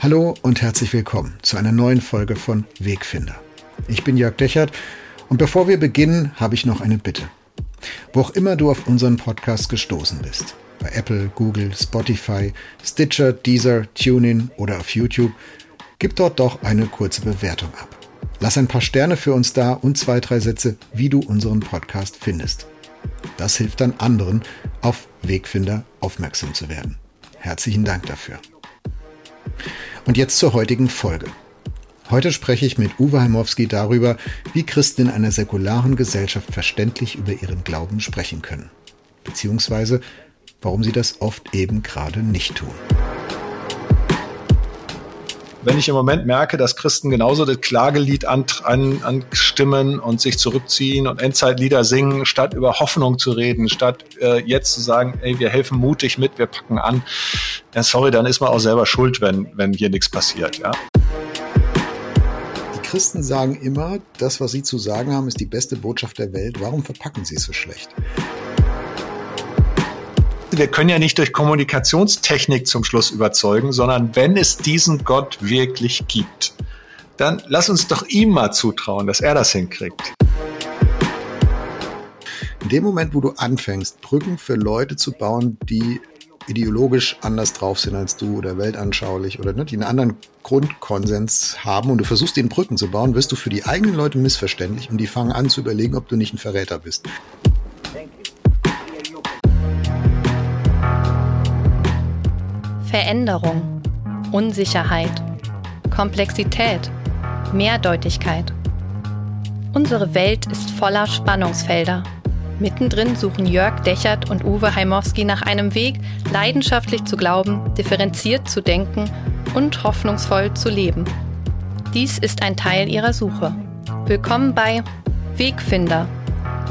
Hallo und herzlich willkommen zu einer neuen Folge von Wegfinder. Ich bin Jörg Dechert und bevor wir beginnen, habe ich noch eine Bitte. Wo auch immer du auf unseren Podcast gestoßen bist, bei Apple, Google, Spotify, Stitcher, Deezer, TuneIn oder auf YouTube, gib dort doch eine kurze Bewertung ab. Lass ein paar Sterne für uns da und zwei, drei Sätze, wie du unseren Podcast findest. Das hilft dann anderen, auf Wegfinder aufmerksam zu werden. Herzlichen Dank dafür. Und jetzt zur heutigen Folge. Heute spreche ich mit Uwe Heimowski darüber, wie Christen in einer säkularen Gesellschaft verständlich über ihren Glauben sprechen können. Beziehungsweise, warum sie das oft eben gerade nicht tun wenn ich im Moment merke, dass Christen genauso das Klagelied an, an, anstimmen und sich zurückziehen und Endzeitlieder singen, statt über Hoffnung zu reden, statt äh, jetzt zu sagen, ey, wir helfen mutig mit, wir packen an, ja, sorry, dann ist man auch selber schuld, wenn, wenn hier nichts passiert, ja. Die Christen sagen immer, das, was sie zu sagen haben, ist die beste Botschaft der Welt. Warum verpacken sie es so schlecht? Wir können ja nicht durch Kommunikationstechnik zum Schluss überzeugen, sondern wenn es diesen Gott wirklich gibt, dann lass uns doch ihm mal zutrauen, dass er das hinkriegt. In dem Moment, wo du anfängst, Brücken für Leute zu bauen, die ideologisch anders drauf sind als du oder weltanschaulich oder ne, die einen anderen Grundkonsens haben und du versuchst, den Brücken zu bauen, wirst du für die eigenen Leute missverständlich und die fangen an zu überlegen, ob du nicht ein Verräter bist. Veränderung, Unsicherheit, Komplexität, Mehrdeutigkeit. Unsere Welt ist voller Spannungsfelder. Mittendrin suchen Jörg Dechert und Uwe Heimowski nach einem Weg, leidenschaftlich zu glauben, differenziert zu denken und hoffnungsvoll zu leben. Dies ist ein Teil ihrer Suche. Willkommen bei Wegfinder.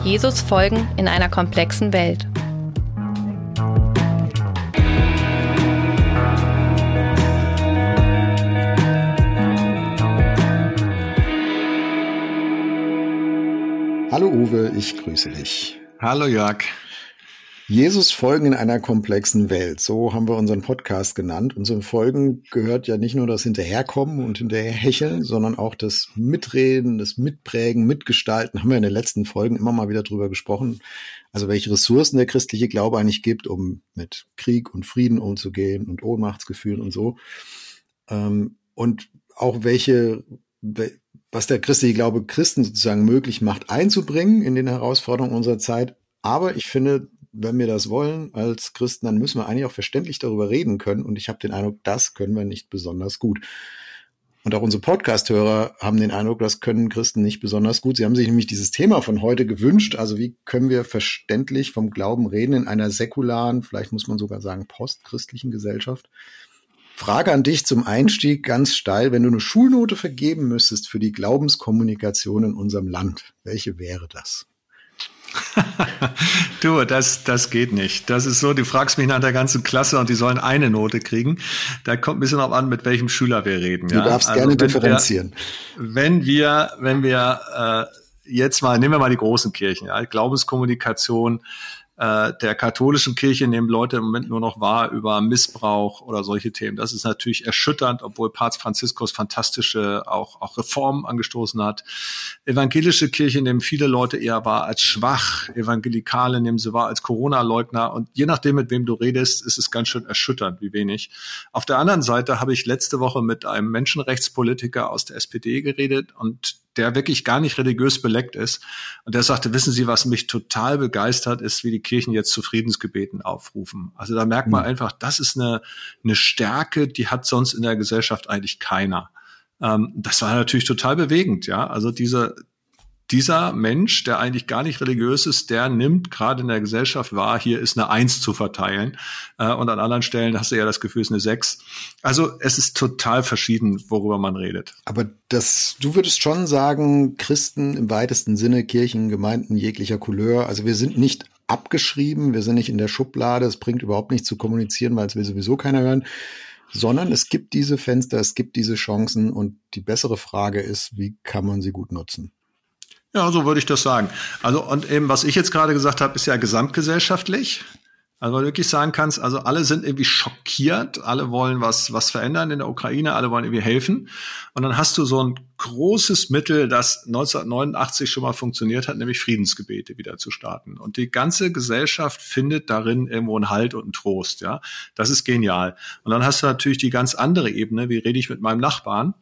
Jesus folgen in einer komplexen Welt. Hallo Uwe, ich grüße dich. Hallo Jörg. Jesus folgen in einer komplexen Welt. So haben wir unseren Podcast genannt. Und zum Folgen gehört ja nicht nur das Hinterherkommen und Hinterherhecheln, sondern auch das Mitreden, das Mitprägen, Mitgestalten. Haben wir in den letzten Folgen immer mal wieder drüber gesprochen. Also welche Ressourcen der christliche Glaube eigentlich gibt, um mit Krieg und Frieden umzugehen und Ohnmachtsgefühlen und so. Ähm, und auch welche was der christliche Glaube Christen sozusagen möglich macht, einzubringen in den Herausforderungen unserer Zeit. Aber ich finde, wenn wir das wollen als Christen, dann müssen wir eigentlich auch verständlich darüber reden können. Und ich habe den Eindruck, das können wir nicht besonders gut. Und auch unsere Podcast-Hörer haben den Eindruck, das können Christen nicht besonders gut. Sie haben sich nämlich dieses Thema von heute gewünscht. Also wie können wir verständlich vom Glauben reden in einer säkularen, vielleicht muss man sogar sagen postchristlichen Gesellschaft? Frage an dich zum Einstieg ganz steil. Wenn du eine Schulnote vergeben müsstest für die Glaubenskommunikation in unserem Land, welche wäre das? du, das, das geht nicht. Das ist so, du fragst mich nach der ganzen Klasse und die sollen eine Note kriegen. Da kommt ein bisschen auch an, mit welchem Schüler wir reden. Du ja? darfst also gerne differenzieren. Wir, wenn wir, wenn wir äh, jetzt mal, nehmen wir mal die großen Kirchen, ja, Glaubenskommunikation, äh, der katholischen Kirche nehmen Leute im Moment nur noch wahr über Missbrauch oder solche Themen. Das ist natürlich erschütternd, obwohl Papst Franziskus fantastische auch, auch Reformen angestoßen hat. Evangelische Kirche nehmen viele Leute eher wahr als schwach. Evangelikale nehmen sie wahr als Corona-Leugner. Und je nachdem, mit wem du redest, ist es ganz schön erschütternd, wie wenig. Auf der anderen Seite habe ich letzte Woche mit einem Menschenrechtspolitiker aus der SPD geredet und der wirklich gar nicht religiös beleckt ist. Und der sagte, wissen Sie, was mich total begeistert, ist, wie die Kirchen jetzt zu Friedensgebeten aufrufen. Also da merkt man mhm. einfach, das ist eine, eine Stärke, die hat sonst in der Gesellschaft eigentlich keiner. Ähm, das war natürlich total bewegend, ja. Also diese, dieser Mensch, der eigentlich gar nicht religiös ist, der nimmt gerade in der Gesellschaft wahr, hier ist eine Eins zu verteilen. Äh, und an anderen Stellen hast du ja das Gefühl, es ist eine Sechs. Also es ist total verschieden, worüber man redet. Aber das, du würdest schon sagen, Christen im weitesten Sinne, Kirchen, Gemeinden jeglicher Couleur, also wir sind nicht abgeschrieben, wir sind nicht in der Schublade, es bringt überhaupt nichts zu kommunizieren, weil es will sowieso keiner hören sondern es gibt diese Fenster, es gibt diese Chancen und die bessere Frage ist, wie kann man sie gut nutzen? Ja, so würde ich das sagen. Also, und eben, was ich jetzt gerade gesagt habe, ist ja gesamtgesellschaftlich. Also weil du wirklich sagen kannst, also alle sind irgendwie schockiert, alle wollen was, was verändern in der Ukraine, alle wollen irgendwie helfen. Und dann hast du so ein großes Mittel, das 1989 schon mal funktioniert hat, nämlich Friedensgebete wieder zu starten. Und die ganze Gesellschaft findet darin irgendwo einen Halt und einen Trost, ja. Das ist genial. Und dann hast du natürlich die ganz andere Ebene, wie rede ich mit meinem Nachbarn?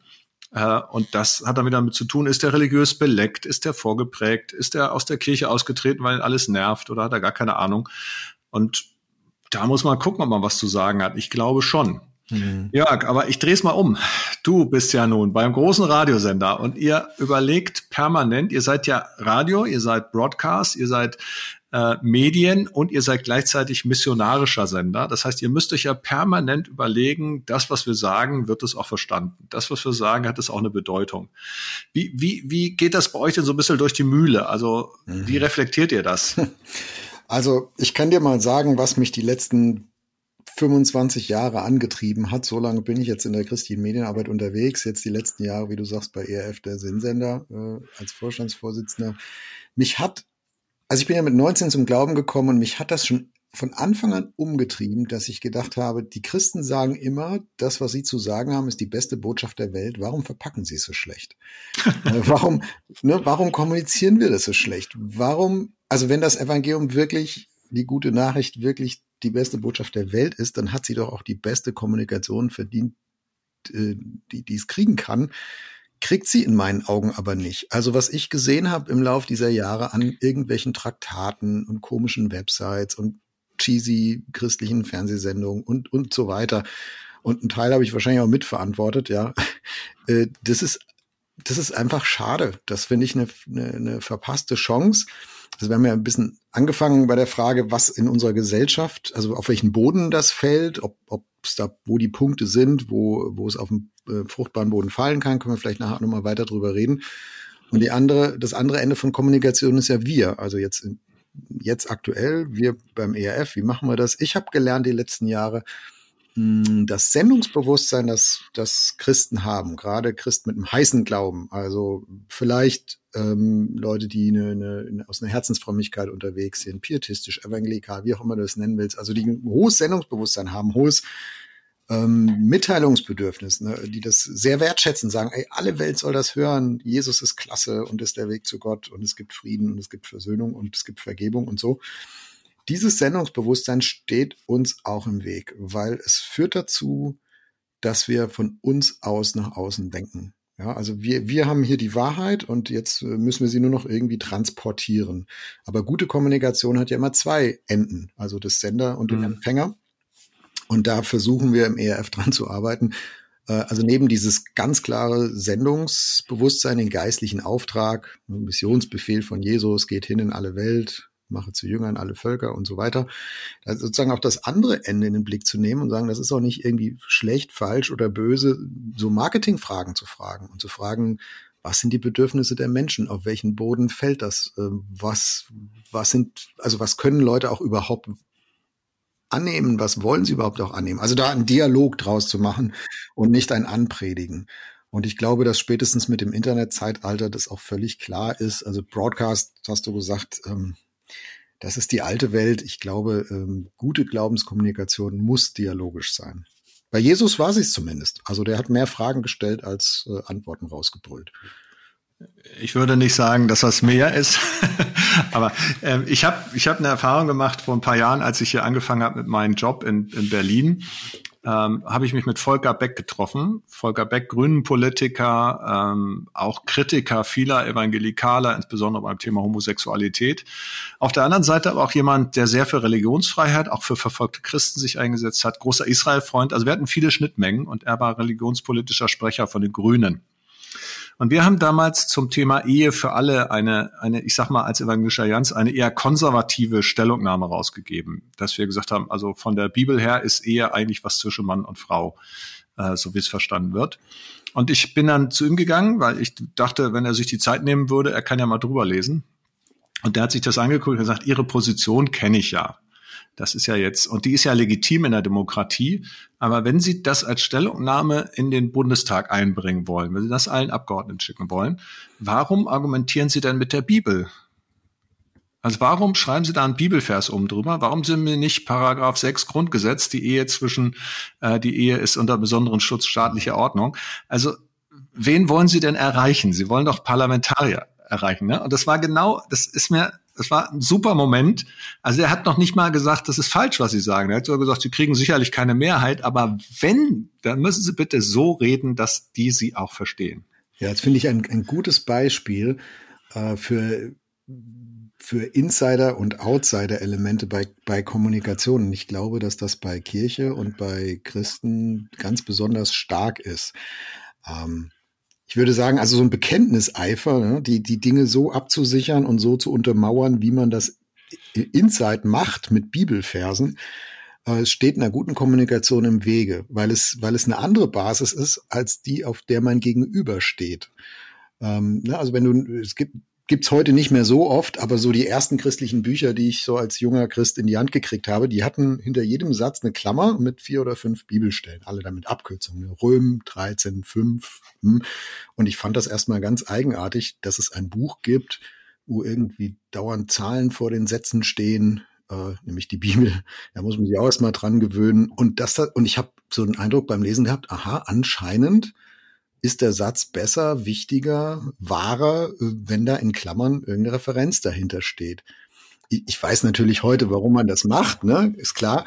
Äh, und das hat damit damit zu tun, ist der religiös beleckt, ist der vorgeprägt, ist er aus der Kirche ausgetreten, weil alles nervt oder hat er gar keine Ahnung. Und da muss man gucken, ob man was zu sagen hat. Ich glaube schon. Mhm. Jörg, aber ich drehe es mal um. Du bist ja nun beim großen Radiosender und ihr überlegt permanent, ihr seid ja Radio, ihr seid Broadcast, ihr seid äh, Medien und ihr seid gleichzeitig missionarischer Sender. Das heißt, ihr müsst euch ja permanent überlegen, das, was wir sagen, wird es auch verstanden. Das, was wir sagen, hat es auch eine Bedeutung. Wie, wie, wie geht das bei euch denn so ein bisschen durch die Mühle? Also, mhm. wie reflektiert ihr das? Also ich kann dir mal sagen, was mich die letzten 25 Jahre angetrieben hat. So lange bin ich jetzt in der christlichen Medienarbeit unterwegs. Jetzt die letzten Jahre, wie du sagst, bei ERF der Sinnsender äh, als Vorstandsvorsitzender. Mich hat, also ich bin ja mit 19 zum Glauben gekommen und mich hat das schon von Anfang an umgetrieben, dass ich gedacht habe, die Christen sagen immer, das, was sie zu sagen haben, ist die beste Botschaft der Welt. Warum verpacken sie es so schlecht? Äh, warum, ne, warum kommunizieren wir das so schlecht? Warum also wenn das Evangelium wirklich, die gute Nachricht wirklich die beste Botschaft der Welt ist, dann hat sie doch auch die beste Kommunikation verdient, äh, die, die es kriegen kann. Kriegt sie in meinen Augen aber nicht. Also was ich gesehen habe im Lauf dieser Jahre an irgendwelchen Traktaten und komischen Websites und cheesy christlichen Fernsehsendungen und, und so weiter. Und einen Teil habe ich wahrscheinlich auch mitverantwortet, ja. Äh, das ist, das ist einfach schade. Das finde ich eine, eine, eine verpasste Chance. Also wir haben ja ein bisschen angefangen bei der Frage, was in unserer Gesellschaft, also auf welchen Boden das fällt, ob, ob es da, wo die Punkte sind, wo, wo es auf dem äh, fruchtbaren Boden fallen kann, können wir vielleicht nachher nochmal weiter drüber reden. Und die andere, das andere Ende von Kommunikation ist ja wir. Also jetzt, jetzt aktuell, wir beim ERF, wie machen wir das? Ich habe gelernt die letzten Jahre, hm, das Sendungsbewusstsein, das, das Christen haben, gerade Christen mit einem heißen Glauben, also vielleicht ähm, Leute, die eine, eine, aus einer Herzensfrömmigkeit unterwegs sind, pietistisch, evangelikal, wie auch immer du es nennen willst, also die ein hohes Sendungsbewusstsein haben, hohes ähm, Mitteilungsbedürfnis, ne, die das sehr wertschätzen, sagen, ey, alle Welt soll das hören, Jesus ist klasse und ist der Weg zu Gott und es gibt Frieden und es gibt Versöhnung und es gibt Vergebung und so. Dieses Sendungsbewusstsein steht uns auch im Weg, weil es führt dazu, dass wir von uns aus nach außen denken. Ja, also wir, wir haben hier die Wahrheit und jetzt äh, müssen wir sie nur noch irgendwie transportieren. Aber gute Kommunikation hat ja immer zwei Enden, also das Sender und den mhm. Empfänger. Und da versuchen wir im ERF dran zu arbeiten. Äh, also neben dieses ganz klare Sendungsbewusstsein, den geistlichen Auftrag, Missionsbefehl von Jesus, geht hin in alle Welt, mache zu Jüngern alle Völker und so weiter. Also sozusagen auch das andere Ende in den Blick zu nehmen und sagen, das ist auch nicht irgendwie schlecht, falsch oder böse, so Marketingfragen zu fragen und zu fragen, was sind die Bedürfnisse der Menschen? Auf welchen Boden fällt das? Ähm, was, was sind, also was können Leute auch überhaupt annehmen? Was wollen sie überhaupt auch annehmen? Also da einen Dialog draus zu machen und nicht ein Anpredigen. Und ich glaube, dass spätestens mit dem Internetzeitalter das auch völlig klar ist. Also Broadcast, hast du gesagt, ähm, das ist die alte Welt. Ich glaube, ähm, gute Glaubenskommunikation muss dialogisch sein. Bei Jesus war sie es zumindest. Also der hat mehr Fragen gestellt als äh, Antworten rausgebrüllt. Ich würde nicht sagen, dass das mehr ist, aber äh, ich habe ich hab eine Erfahrung gemacht vor ein paar Jahren, als ich hier angefangen habe mit meinem Job in, in Berlin ähm, habe ich mich mit Volker Beck getroffen. Volker Beck, Grünen-Politiker, ähm, auch Kritiker vieler Evangelikaler, insbesondere beim Thema Homosexualität. Auf der anderen Seite aber auch jemand, der sehr für Religionsfreiheit, auch für verfolgte Christen sich eingesetzt hat, großer Israel-Freund. Also wir hatten viele Schnittmengen und er war religionspolitischer Sprecher von den Grünen. Und wir haben damals zum Thema Ehe für alle eine, eine, ich sag mal als evangelischer Allianz, eine eher konservative Stellungnahme rausgegeben, dass wir gesagt haben, also von der Bibel her ist Ehe eigentlich was zwischen Mann und Frau, äh, so wie es verstanden wird. Und ich bin dann zu ihm gegangen, weil ich dachte, wenn er sich die Zeit nehmen würde, er kann ja mal drüber lesen. Und der hat sich das angeguckt und gesagt, Ihre Position kenne ich ja. Das ist ja jetzt, und die ist ja legitim in der Demokratie. Aber wenn Sie das als Stellungnahme in den Bundestag einbringen wollen, wenn Sie das allen Abgeordneten schicken wollen, warum argumentieren Sie denn mit der Bibel? Also warum schreiben Sie da einen Bibelvers oben drüber? Warum sind wir nicht Paragraph 6 Grundgesetz, die Ehe zwischen, äh, die Ehe ist unter besonderen Schutz staatlicher Ordnung? Also wen wollen Sie denn erreichen? Sie wollen doch Parlamentarier erreichen. Ne? Und das war genau, das ist mir, das war ein super Moment. Also er hat noch nicht mal gesagt, das ist falsch, was Sie sagen. Er hat sogar gesagt, Sie kriegen sicherlich keine Mehrheit, aber wenn, dann müssen Sie bitte so reden, dass die Sie auch verstehen. Ja, das finde ich ein, ein gutes Beispiel äh, für für Insider- und Outsider-Elemente bei, bei Kommunikation. Und ich glaube, dass das bei Kirche und bei Christen ganz besonders stark ist. Ähm, ich würde sagen, also so ein Bekenntniseifer, ne, die, die Dinge so abzusichern und so zu untermauern, wie man das Inside macht mit Bibelversen, äh, steht einer guten Kommunikation im Wege, weil es, weil es eine andere Basis ist, als die, auf der mein Gegenüber steht. Ähm, ne, also wenn du, es gibt gibt's heute nicht mehr so oft, aber so die ersten christlichen Bücher, die ich so als junger Christ in die Hand gekriegt habe, die hatten hinter jedem Satz eine Klammer mit vier oder fünf Bibelstellen, alle damit Abkürzungen. Röm 13, 5. Hm. Und ich fand das erstmal ganz eigenartig, dass es ein Buch gibt, wo irgendwie dauernd Zahlen vor den Sätzen stehen, äh, nämlich die Bibel. Da muss man sich auch erstmal dran gewöhnen. Und das, und ich habe so den Eindruck beim Lesen gehabt, aha, anscheinend ist der Satz besser, wichtiger, wahrer, wenn da in Klammern irgendeine Referenz dahinter steht. Ich weiß natürlich heute, warum man das macht, ne? Ist klar.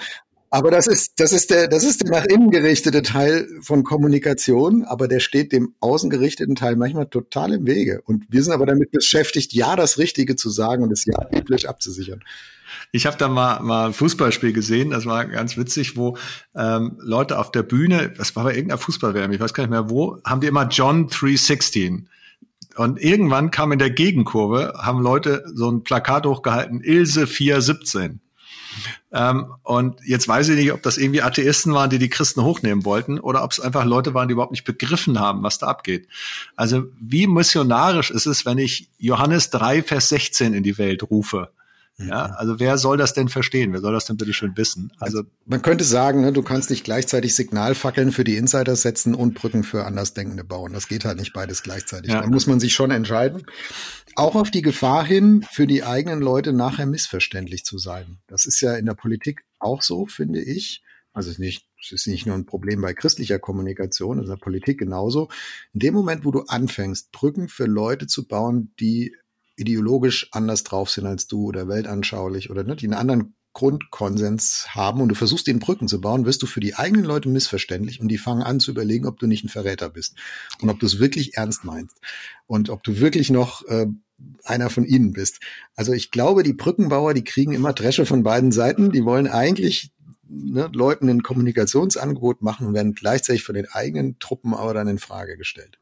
Aber das ist, das ist der, das ist der nach innen gerichtete Teil von Kommunikation, aber der steht dem außen gerichteten Teil manchmal total im Wege. Und wir sind aber damit beschäftigt, ja das Richtige zu sagen und es ja biblisch abzusichern. Ich habe da mal, mal ein Fußballspiel gesehen, das war ganz witzig, wo ähm, Leute auf der Bühne, das war bei irgendeiner Fußballwärme, ich weiß gar nicht mehr wo, haben die immer John 316. Und irgendwann kam in der Gegenkurve, haben Leute so ein Plakat hochgehalten, Ilse 417. Ähm, und jetzt weiß ich nicht, ob das irgendwie Atheisten waren, die die Christen hochnehmen wollten, oder ob es einfach Leute waren, die überhaupt nicht begriffen haben, was da abgeht. Also wie missionarisch ist es, wenn ich Johannes 3, Vers 16 in die Welt rufe? Ja, also wer soll das denn verstehen? Wer soll das denn bitte schön wissen? Also man könnte sagen, ne, du kannst nicht gleichzeitig Signalfackeln für die Insider setzen und Brücken für Andersdenkende bauen. Das geht halt nicht beides gleichzeitig. Ja. Da muss man sich schon entscheiden. Auch auf die Gefahr hin, für die eigenen Leute nachher missverständlich zu sein. Das ist ja in der Politik auch so, finde ich. Also es ist nicht, es ist nicht nur ein Problem bei christlicher Kommunikation, in der Politik genauso. In dem Moment, wo du anfängst, Brücken für Leute zu bauen, die ideologisch anders drauf sind als du oder weltanschaulich oder ne, die einen anderen Grundkonsens haben und du versuchst, den Brücken zu bauen, wirst du für die eigenen Leute missverständlich und die fangen an zu überlegen, ob du nicht ein Verräter bist und ob du es wirklich ernst meinst und ob du wirklich noch äh, einer von ihnen bist. Also ich glaube, die Brückenbauer, die kriegen immer Dresche von beiden Seiten. Die wollen eigentlich ne, Leuten ein Kommunikationsangebot machen und werden gleichzeitig von den eigenen Truppen aber dann in Frage gestellt.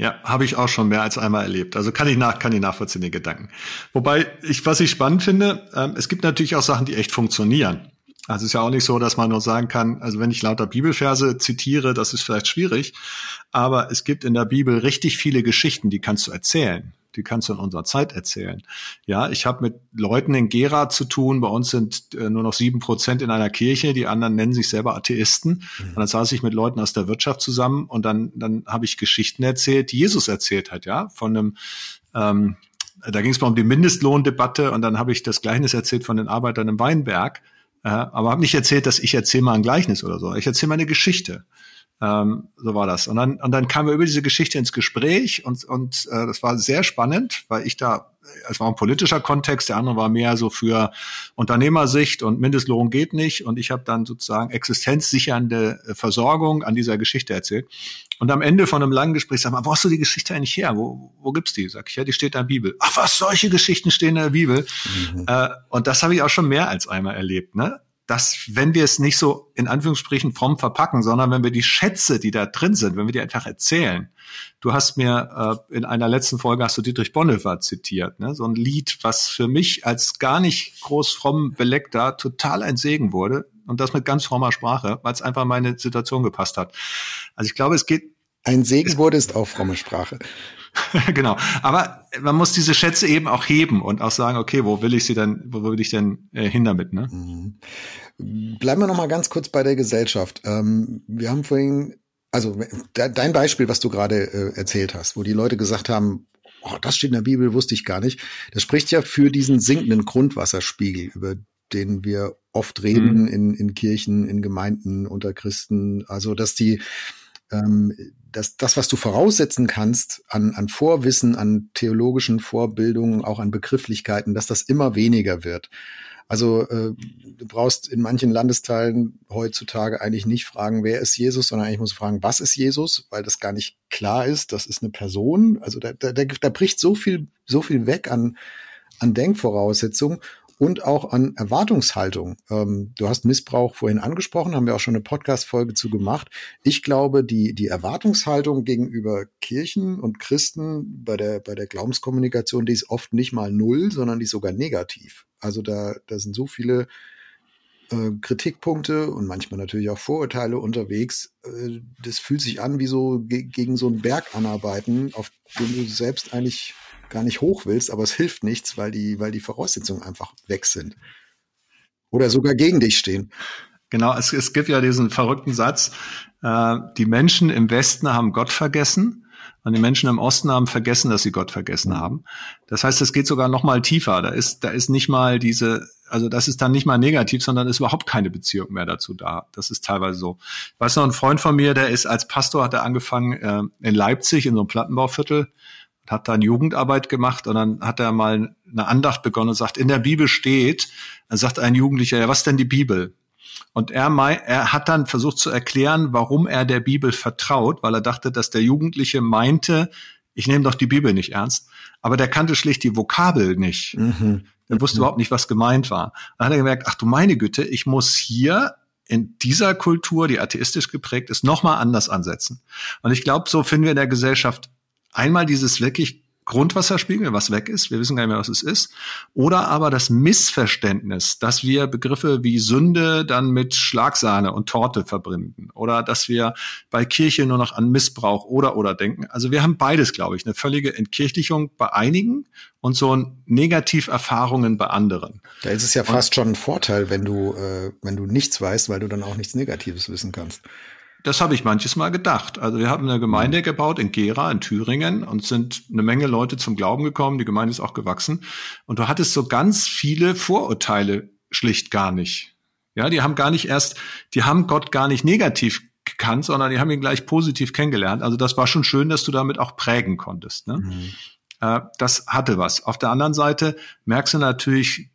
Ja, habe ich auch schon mehr als einmal erlebt. Also kann ich nach, kann ich nachvollziehen den Gedanken. Wobei ich, was ich spannend finde, ähm, es gibt natürlich auch Sachen, die echt funktionieren. Also es ist ja auch nicht so, dass man nur sagen kann, also wenn ich lauter Bibelverse zitiere, das ist vielleicht schwierig, aber es gibt in der Bibel richtig viele Geschichten, die kannst du erzählen die kannst du in unserer Zeit erzählen. Ja, ich habe mit Leuten in Gera zu tun. Bei uns sind äh, nur noch sieben Prozent in einer Kirche. Die anderen nennen sich selber Atheisten. Mhm. Und dann saß ich mit Leuten aus der Wirtschaft zusammen und dann, dann habe ich Geschichten erzählt, die Jesus erzählt hat, ja, von einem ähm, da ging es mal um die Mindestlohndebatte und dann habe ich das Gleichnis erzählt von den Arbeitern im Weinberg, aber habe nicht erzählt, dass ich erzähle mal ein Gleichnis oder so. Ich erzähle mal eine Geschichte. Ähm, so war das. Und dann, und dann kamen wir über diese Geschichte ins Gespräch und, und äh, das war sehr spannend, weil ich da, es war ein politischer Kontext, der andere war mehr so für Unternehmersicht und Mindestlohn geht nicht. Und ich habe dann sozusagen existenzsichernde Versorgung an dieser Geschichte erzählt. Und am Ende von einem langen Gespräch sag mal, wo hast du die Geschichte eigentlich her? Wo, wo gibt's die? Sag ich, ja, die steht in der Bibel. Ach was, solche Geschichten stehen in der Bibel. Mhm. Äh, und das habe ich auch schon mehr als einmal erlebt. Ne? Dass wenn wir es nicht so in Anführungsstrichen fromm verpacken, sondern wenn wir die Schätze, die da drin sind, wenn wir die einfach erzählen. Du hast mir äh, in einer letzten Folge hast du Dietrich Bonhoeffer zitiert, ne? so ein Lied, was für mich als gar nicht groß fromm beleckter total ein Segen wurde und das mit ganz frommer Sprache, weil es einfach meine Situation gepasst hat. Also ich glaube, es geht ein Segen wurde ist auch fromme Sprache. genau. Aber man muss diese Schätze eben auch heben und auch sagen, okay, wo will ich sie denn, wo will ich denn äh, hin damit, ne? Mhm. Bleiben wir noch mal ganz kurz bei der Gesellschaft. Ähm, wir haben vorhin, also de dein Beispiel, was du gerade äh, erzählt hast, wo die Leute gesagt haben, oh, das steht in der Bibel, wusste ich gar nicht. Das spricht ja für diesen sinkenden Grundwasserspiegel, über den wir oft reden mhm. in, in Kirchen, in Gemeinden, unter Christen. Also, dass die, ähm, dass das, was du voraussetzen kannst an, an Vorwissen, an theologischen Vorbildungen, auch an Begrifflichkeiten, dass das immer weniger wird. Also äh, du brauchst in manchen Landesteilen heutzutage eigentlich nicht fragen, wer ist Jesus, sondern eigentlich musst du fragen, was ist Jesus, weil das gar nicht klar ist. Das ist eine Person. Also da, da, da bricht so viel, so viel weg an, an Denkvoraussetzungen und auch an Erwartungshaltung. Ähm, du hast Missbrauch vorhin angesprochen, haben wir auch schon eine Podcast-Folge zu gemacht. Ich glaube, die, die Erwartungshaltung gegenüber Kirchen und Christen bei der, bei der Glaubenskommunikation, die ist oft nicht mal null, sondern die ist sogar negativ. Also da, da sind so viele äh, Kritikpunkte und manchmal natürlich auch Vorurteile unterwegs. Äh, das fühlt sich an wie so ge gegen so einen Berg anarbeiten, auf den du selbst eigentlich gar nicht hoch willst, aber es hilft nichts, weil die, weil die Voraussetzungen einfach weg sind. Oder sogar gegen dich stehen. Genau, es, es gibt ja diesen verrückten Satz, äh, die Menschen im Westen haben Gott vergessen und die Menschen im Osten haben vergessen, dass sie Gott vergessen haben. Das heißt, es geht sogar noch mal tiefer. Da ist, da ist nicht mal diese, also das ist dann nicht mal negativ, sondern ist überhaupt keine Beziehung mehr dazu da. Das ist teilweise so. Ich weiß noch, ein Freund von mir, der ist als Pastor, hat er angefangen äh, in Leipzig in so einem Plattenbauviertel, hat dann Jugendarbeit gemacht und dann hat er mal eine Andacht begonnen und sagt, in der Bibel steht, dann sagt ein Jugendlicher, ja, was denn die Bibel? Und er, er hat dann versucht zu erklären, warum er der Bibel vertraut, weil er dachte, dass der Jugendliche meinte, ich nehme doch die Bibel nicht ernst. Aber der kannte schlicht die Vokabel nicht. Mhm. Er wusste mhm. überhaupt nicht, was gemeint war. Dann hat er gemerkt, ach du meine Güte, ich muss hier in dieser Kultur, die atheistisch geprägt ist, nochmal anders ansetzen. Und ich glaube, so finden wir in der Gesellschaft einmal dieses wirklich Grundwasserspiegel, was weg ist, wir wissen gar nicht mehr, was es ist, oder aber das Missverständnis, dass wir Begriffe wie Sünde dann mit Schlagsahne und Torte verbinden oder dass wir bei Kirche nur noch an Missbrauch oder oder denken. Also wir haben beides, glaube ich, eine völlige Entkirchlichung bei einigen und so Negativerfahrungen bei anderen. Da ist es ja fast schon ein Vorteil, wenn du äh, wenn du nichts weißt, weil du dann auch nichts Negatives wissen kannst. Das habe ich manches Mal gedacht. Also wir haben eine Gemeinde gebaut in Gera in Thüringen und sind eine Menge Leute zum Glauben gekommen. Die Gemeinde ist auch gewachsen. Und du hattest so ganz viele Vorurteile schlicht gar nicht. Ja, die haben gar nicht erst, die haben Gott gar nicht negativ gekannt, sondern die haben ihn gleich positiv kennengelernt. Also das war schon schön, dass du damit auch prägen konntest. Ne? Mhm. Äh, das hatte was. Auf der anderen Seite merkst du natürlich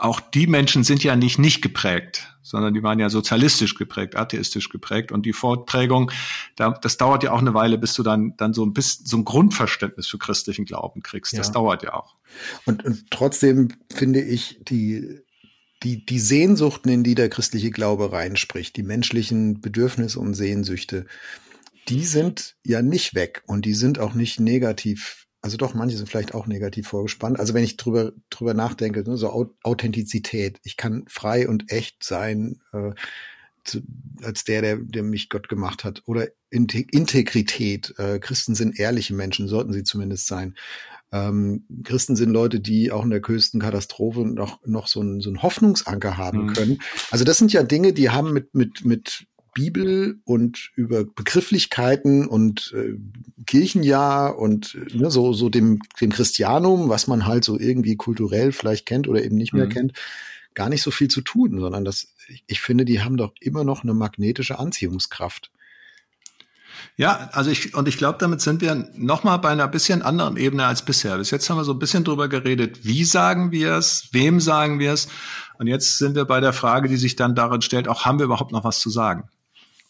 auch die Menschen sind ja nicht nicht geprägt, sondern die waren ja sozialistisch geprägt, atheistisch geprägt und die Fortprägung, da, das dauert ja auch eine Weile, bis du dann dann so ein bisschen so ein Grundverständnis für christlichen Glauben kriegst. Das dauert ja auch. Und, und trotzdem finde ich die die, die Sehnsuchten, in die der christliche Glaube reinspricht, die menschlichen Bedürfnisse und Sehnsüchte, die sind ja nicht weg und die sind auch nicht negativ also doch, manche sind vielleicht auch negativ vorgespannt. Also wenn ich drüber, drüber nachdenke, ne, so Authentizität. Ich kann frei und echt sein, äh, zu, als der, der, der mich Gott gemacht hat. Oder Integrität. Äh, Christen sind ehrliche Menschen, sollten sie zumindest sein. Ähm, Christen sind Leute, die auch in der größten Katastrophe noch, noch so einen, so einen Hoffnungsanker haben mhm. können. Also das sind ja Dinge, die haben mit, mit, mit Bibel und über Begrifflichkeiten und äh, Kirchenjahr und ne, so, so dem, dem Christianum, was man halt so irgendwie kulturell vielleicht kennt oder eben nicht mehr mhm. kennt, gar nicht so viel zu tun, sondern das, ich finde, die haben doch immer noch eine magnetische Anziehungskraft. Ja, also ich, und ich glaube, damit sind wir nochmal bei einer bisschen anderen Ebene als bisher. Bis jetzt haben wir so ein bisschen drüber geredet, wie sagen wir es, wem sagen wir es. Und jetzt sind wir bei der Frage, die sich dann darin stellt, auch haben wir überhaupt noch was zu sagen?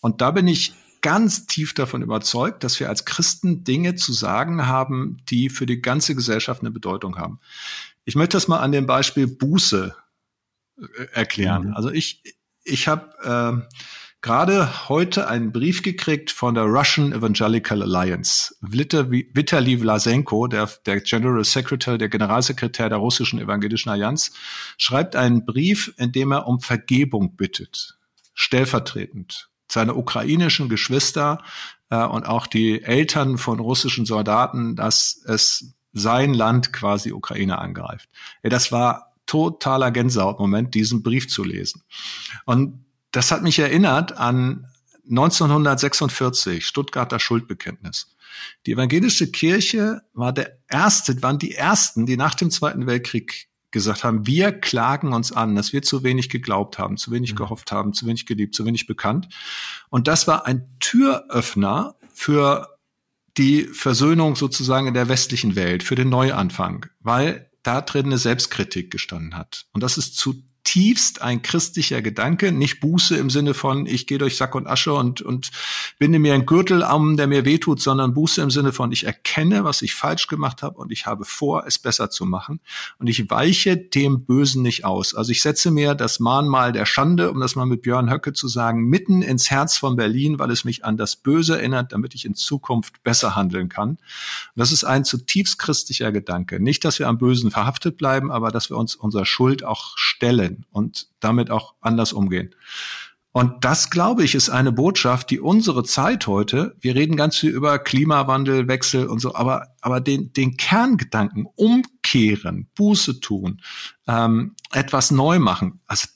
Und da bin ich ganz tief davon überzeugt, dass wir als Christen Dinge zu sagen haben, die für die ganze Gesellschaft eine Bedeutung haben. Ich möchte das mal an dem Beispiel Buße äh, erklären. Mhm. Also ich, ich habe äh, gerade heute einen Brief gekriegt von der Russian Evangelical Alliance. Vitali Vlasenko, der, der General Secretary, der Generalsekretär der russischen Evangelischen Allianz, schreibt einen Brief, in dem er um Vergebung bittet. Stellvertretend seine ukrainischen Geschwister äh, und auch die Eltern von russischen Soldaten, dass es sein Land quasi Ukraine angreift. Das war totaler Gänsehautmoment, diesen Brief zu lesen. Und das hat mich erinnert an 1946, Stuttgarter Schuldbekenntnis. Die evangelische Kirche war der erste, waren die ersten, die nach dem Zweiten Weltkrieg gesagt haben, wir klagen uns an, dass wir zu wenig geglaubt haben, zu wenig mhm. gehofft haben, zu wenig geliebt, zu wenig bekannt. Und das war ein Türöffner für die Versöhnung sozusagen in der westlichen Welt, für den Neuanfang, weil da drin eine Selbstkritik gestanden hat. Und das ist zu zutiefst ein christlicher Gedanke, nicht Buße im Sinne von, ich gehe durch Sack und Asche und, und binde mir einen Gürtel am, der mir wehtut, sondern Buße im Sinne von, ich erkenne, was ich falsch gemacht habe und ich habe vor, es besser zu machen. Und ich weiche dem Bösen nicht aus. Also ich setze mir das Mahnmal der Schande, um das mal mit Björn Höcke zu sagen, mitten ins Herz von Berlin, weil es mich an das Böse erinnert, damit ich in Zukunft besser handeln kann. Und das ist ein zutiefst christlicher Gedanke. Nicht, dass wir am Bösen verhaftet bleiben, aber dass wir uns unserer Schuld auch stellen und damit auch anders umgehen. Und das, glaube ich, ist eine Botschaft, die unsere Zeit heute, wir reden ganz viel über Klimawandel, Wechsel und so, aber, aber den, den Kerngedanken umkehren, Buße tun, ähm, etwas neu machen. Also,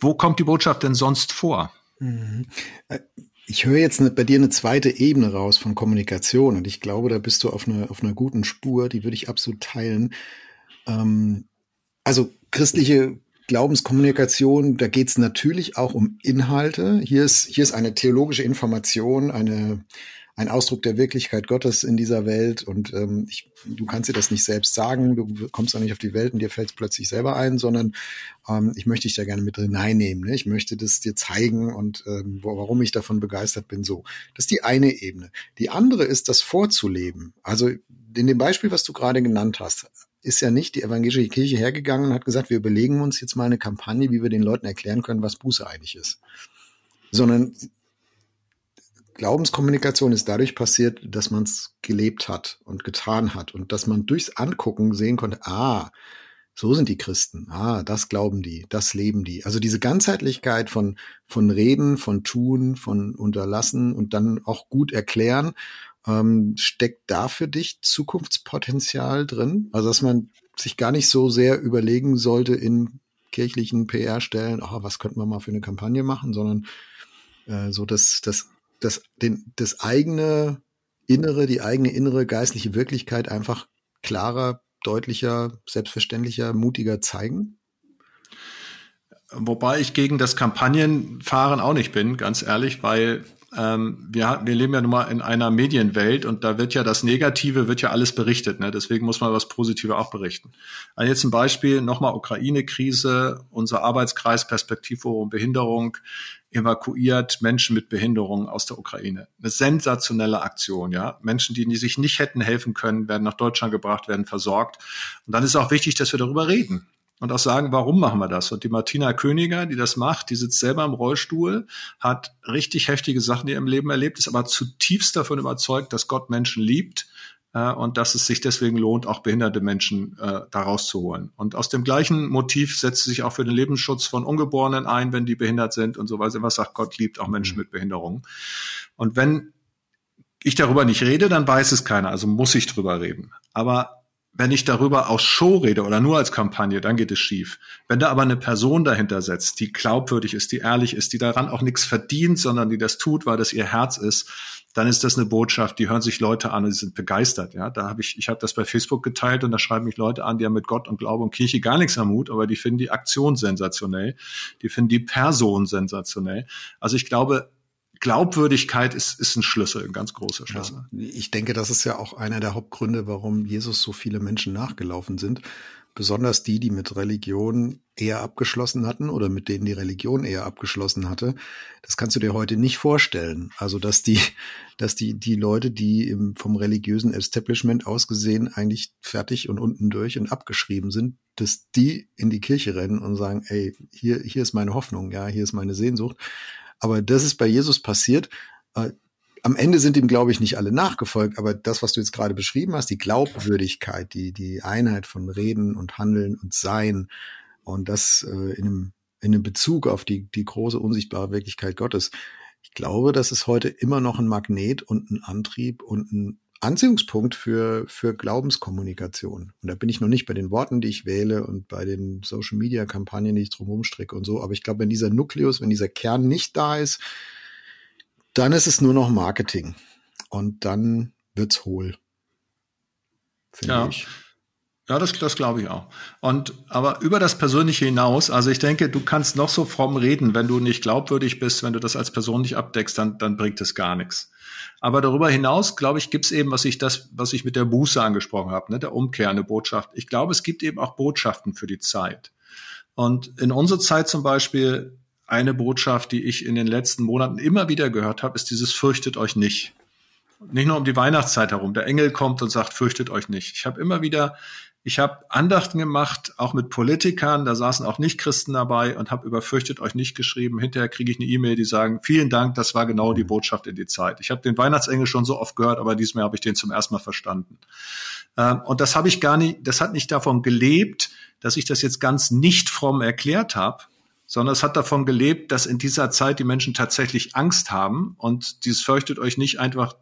wo kommt die Botschaft denn sonst vor? Mhm. Äh, ich höre jetzt bei dir eine zweite Ebene raus von Kommunikation und ich glaube, da bist du auf einer, auf einer guten Spur, die würde ich absolut teilen. Ähm, also christliche Glaubenskommunikation, da geht es natürlich auch um Inhalte. Hier ist, hier ist eine theologische Information, eine, ein Ausdruck der Wirklichkeit Gottes in dieser Welt. Und ähm, ich, du kannst dir das nicht selbst sagen, du kommst auch nicht auf die Welt und dir fällt es plötzlich selber ein, sondern ähm, ich möchte dich da gerne mit hineinnehmen. Ne? Ich möchte das dir zeigen und ähm, wo, warum ich davon begeistert bin. So, das ist die eine Ebene. Die andere ist, das vorzuleben. Also in dem Beispiel, was du gerade genannt hast, ist ja nicht die evangelische Kirche hergegangen und hat gesagt, wir überlegen uns jetzt mal eine Kampagne, wie wir den Leuten erklären können, was Buße eigentlich ist. Sondern Glaubenskommunikation ist dadurch passiert, dass man es gelebt hat und getan hat und dass man durchs Angucken sehen konnte, ah, so sind die Christen, ah, das glauben die, das leben die. Also diese Ganzheitlichkeit von, von Reden, von Tun, von Unterlassen und dann auch gut erklären ähm, steckt da für dich Zukunftspotenzial drin? Also, dass man sich gar nicht so sehr überlegen sollte in kirchlichen PR-Stellen, oh, was könnten wir mal für eine Kampagne machen, sondern äh, so dass das, das, den, das eigene Innere, die eigene innere geistliche Wirklichkeit einfach klarer, deutlicher, selbstverständlicher, mutiger zeigen? Wobei ich gegen das Kampagnenfahren auch nicht bin, ganz ehrlich, weil ähm, wir, wir leben ja nun mal in einer Medienwelt und da wird ja das Negative, wird ja alles berichtet. Ne? Deswegen muss man was Positive auch berichten. Also jetzt ein Beispiel, nochmal Ukraine-Krise, unser Arbeitskreis Perspektivforum Behinderung evakuiert Menschen mit Behinderung aus der Ukraine. Eine sensationelle Aktion, ja. Menschen, die, die sich nicht hätten helfen können, werden nach Deutschland gebracht, werden versorgt. Und dann ist auch wichtig, dass wir darüber reden und auch sagen, warum machen wir das? Und die Martina Königer, die das macht, die sitzt selber im Rollstuhl, hat richtig heftige Sachen in ihrem Leben erlebt, ist aber zutiefst davon überzeugt, dass Gott Menschen liebt äh, und dass es sich deswegen lohnt, auch behinderte Menschen äh, da rauszuholen. Und aus dem gleichen Motiv setzt sie sich auch für den Lebensschutz von Ungeborenen ein, wenn die behindert sind und so weiter. Was sagt Gott liebt auch Menschen mhm. mit Behinderung. Und wenn ich darüber nicht rede, dann weiß es keiner, also muss ich drüber reden. Aber wenn ich darüber aus Show rede oder nur als Kampagne, dann geht es schief. Wenn da aber eine Person dahinter setzt, die glaubwürdig ist, die ehrlich ist, die daran auch nichts verdient, sondern die das tut, weil das ihr Herz ist, dann ist das eine Botschaft, die hören sich Leute an und die sind begeistert. Ja, da habe ich, ich habe das bei Facebook geteilt und da schreiben mich Leute an, die haben mit Gott und Glaube und Kirche gar nichts am Hut, aber die finden die Aktion sensationell, die finden die Person sensationell. Also ich glaube, Glaubwürdigkeit ist, ist ein Schlüssel, ein ganz großer Schlüssel. Ja, ich denke, das ist ja auch einer der Hauptgründe, warum Jesus so viele Menschen nachgelaufen sind. Besonders die, die mit Religion eher abgeschlossen hatten oder mit denen die Religion eher abgeschlossen hatte. Das kannst du dir heute nicht vorstellen. Also, dass die, dass die, die Leute, die im, vom religiösen Establishment ausgesehen eigentlich fertig und unten durch und abgeschrieben sind, dass die in die Kirche rennen und sagen, ey, hier, hier ist meine Hoffnung, ja, hier ist meine Sehnsucht. Aber das ist bei Jesus passiert. Äh, am Ende sind ihm, glaube ich, nicht alle nachgefolgt, aber das, was du jetzt gerade beschrieben hast, die Glaubwürdigkeit, die, die Einheit von Reden und Handeln und Sein und das äh, in, einem, in einem Bezug auf die, die große unsichtbare Wirklichkeit Gottes. Ich glaube, das ist heute immer noch ein Magnet und ein Antrieb und ein Anziehungspunkt für, für Glaubenskommunikation. Und da bin ich noch nicht bei den Worten, die ich wähle und bei den Social Media Kampagnen, die ich drumherum stricke und so. Aber ich glaube, wenn dieser Nukleus, wenn dieser Kern nicht da ist, dann ist es nur noch Marketing. Und dann wird's hohl. Ja. Ich. Ja, das, das glaube ich auch. Und aber über das Persönliche hinaus, also ich denke, du kannst noch so fromm reden, wenn du nicht glaubwürdig bist, wenn du das als Person nicht abdeckst, dann, dann bringt es gar nichts. Aber darüber hinaus, glaube ich, gibt es eben, was ich das, was ich mit der Buße angesprochen habe, ne, der Umkehr, eine Botschaft. Ich glaube, es gibt eben auch Botschaften für die Zeit. Und in unserer Zeit zum Beispiel eine Botschaft, die ich in den letzten Monaten immer wieder gehört habe, ist dieses Fürchtet euch nicht. Nicht nur um die Weihnachtszeit herum. Der Engel kommt und sagt, fürchtet euch nicht. Ich habe immer wieder ich habe Andachten gemacht, auch mit Politikern, da saßen auch Nicht-Christen dabei und habe überfürchtet euch nicht geschrieben. Hinterher kriege ich eine E-Mail, die sagen, vielen Dank, das war genau die Botschaft in die Zeit. Ich habe den Weihnachtsengel schon so oft gehört, aber diesmal habe ich den zum ersten Mal verstanden. Ähm, und das habe ich gar nicht, das hat nicht davon gelebt, dass ich das jetzt ganz nicht fromm erklärt habe, sondern es hat davon gelebt, dass in dieser Zeit die Menschen tatsächlich Angst haben und dieses fürchtet euch nicht einfach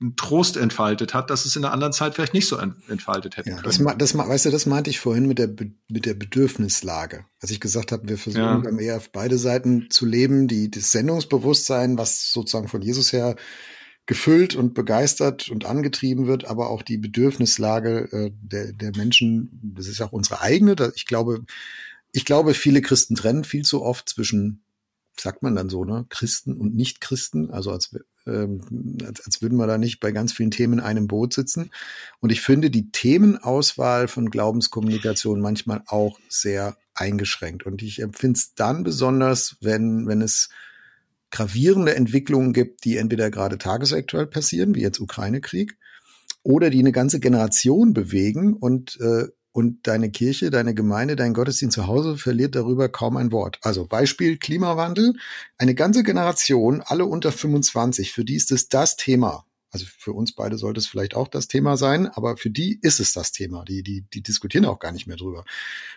einen Trost entfaltet hat, dass es in einer anderen Zeit vielleicht nicht so entfaltet hätte. Ja, das, das, weißt du, das meinte ich vorhin mit der, mit der Bedürfnislage. Als ich gesagt habe, wir versuchen ja. beim ERF beide Seiten zu leben, die, das Sendungsbewusstsein, was sozusagen von Jesus her gefüllt und begeistert und angetrieben wird, aber auch die Bedürfnislage äh, der, der Menschen, das ist ja auch unsere eigene. Ich glaube, ich glaube, viele Christen trennen viel zu oft zwischen sagt man dann so, ne? Christen und Nicht-Christen, also als, ähm, als, als würden wir da nicht bei ganz vielen Themen in einem Boot sitzen. Und ich finde die Themenauswahl von Glaubenskommunikation manchmal auch sehr eingeschränkt. Und ich empfinde es dann besonders, wenn, wenn es gravierende Entwicklungen gibt, die entweder gerade tagesaktuell passieren, wie jetzt Ukraine-Krieg, oder die eine ganze Generation bewegen und äh, und deine Kirche, deine Gemeinde, dein Gottesdienst zu Hause verliert darüber kaum ein Wort. Also Beispiel Klimawandel. Eine ganze Generation, alle unter 25, für die ist es das Thema. Also für uns beide sollte es vielleicht auch das Thema sein, aber für die ist es das Thema. Die, die, die diskutieren auch gar nicht mehr drüber.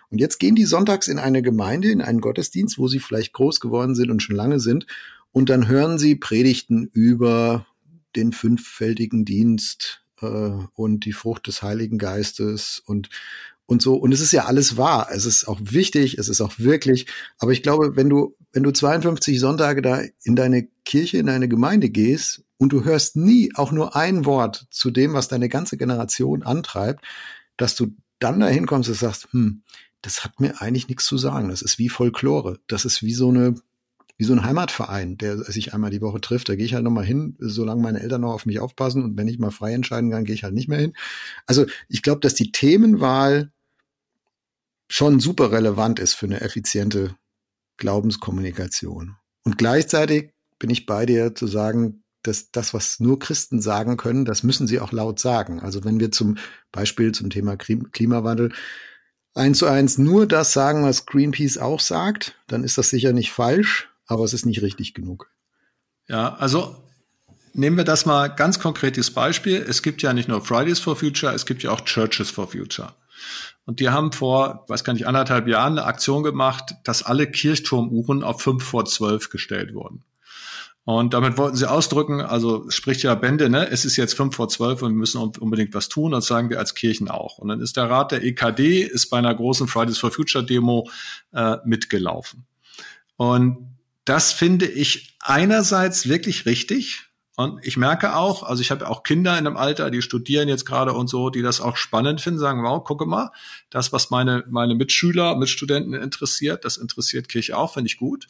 Und jetzt gehen die sonntags in eine Gemeinde, in einen Gottesdienst, wo sie vielleicht groß geworden sind und schon lange sind. Und dann hören sie Predigten über den fünffältigen Dienst äh, und die Frucht des Heiligen Geistes und und so. Und es ist ja alles wahr. Es ist auch wichtig, es ist auch wirklich. Aber ich glaube, wenn du, wenn du 52 Sonntage da in deine Kirche, in deine Gemeinde gehst und du hörst nie auch nur ein Wort zu dem, was deine ganze Generation antreibt, dass du dann dahin kommst und sagst, hm, das hat mir eigentlich nichts zu sagen. Das ist wie Folklore. Das ist wie so eine, wie so ein Heimatverein, der sich einmal die Woche trifft. Da gehe ich halt noch mal hin, solange meine Eltern noch auf mich aufpassen. Und wenn ich mal frei entscheiden kann, gehe ich halt nicht mehr hin. Also ich glaube, dass die Themenwahl schon super relevant ist für eine effiziente Glaubenskommunikation. Und gleichzeitig bin ich bei dir zu sagen, dass das, was nur Christen sagen können, das müssen sie auch laut sagen. Also wenn wir zum Beispiel zum Thema Klimawandel eins zu eins nur das sagen, was Greenpeace auch sagt, dann ist das sicher nicht falsch, aber es ist nicht richtig genug. Ja, also nehmen wir das mal ganz konkretes Beispiel. Es gibt ja nicht nur Fridays for Future, es gibt ja auch Churches for Future. Und die haben vor, weiß gar nicht, anderthalb Jahren eine Aktion gemacht, dass alle Kirchturmuhren auf fünf vor zwölf gestellt wurden. Und damit wollten sie ausdrücken, also spricht ja Bände, ne, es ist jetzt fünf vor zwölf und wir müssen unbedingt was tun, das sagen wir als Kirchen auch. Und dann ist der Rat der EKD, ist bei einer großen Fridays for Future Demo äh, mitgelaufen. Und das finde ich einerseits wirklich richtig, und ich merke auch, also ich habe auch Kinder in einem Alter, die studieren jetzt gerade und so, die das auch spannend finden, sagen, wow, gucke mal, das, was meine, meine Mitschüler, Mitstudenten interessiert, das interessiert Kirche auch, finde ich gut.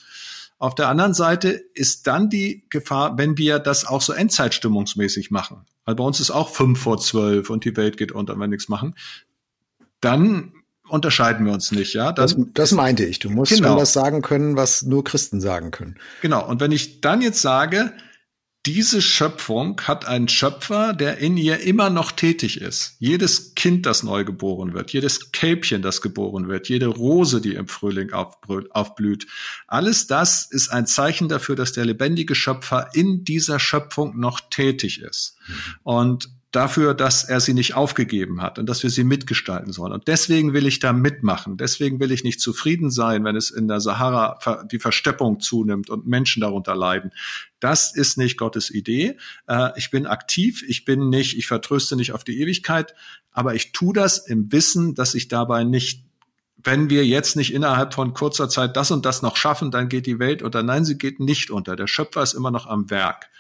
Auf der anderen Seite ist dann die Gefahr, wenn wir das auch so endzeitstimmungsmäßig machen. Weil bei uns ist auch fünf vor zwölf und die Welt geht unter, wenn wir nichts machen. Dann unterscheiden wir uns nicht, ja. Dann, das, das meinte ich. Du musst genau. schon was sagen können, was nur Christen sagen können. Genau. Und wenn ich dann jetzt sage, diese Schöpfung hat einen Schöpfer, der in ihr immer noch tätig ist. Jedes Kind, das neu geboren wird, jedes Kälbchen, das geboren wird, jede Rose, die im Frühling aufblüht, alles das ist ein Zeichen dafür, dass der lebendige Schöpfer in dieser Schöpfung noch tätig ist. Mhm. Und dafür, dass er sie nicht aufgegeben hat und dass wir sie mitgestalten sollen. Und deswegen will ich da mitmachen. Deswegen will ich nicht zufrieden sein, wenn es in der Sahara die Versteppung zunimmt und Menschen darunter leiden. Das ist nicht Gottes Idee. Äh, ich bin aktiv, ich bin nicht, ich vertröste nicht auf die Ewigkeit, aber ich tue das im Wissen, dass ich dabei nicht wenn wir jetzt nicht innerhalb von kurzer Zeit das und das noch schaffen, dann geht die Welt unter. Nein, sie geht nicht unter. Der Schöpfer ist immer noch am Werk.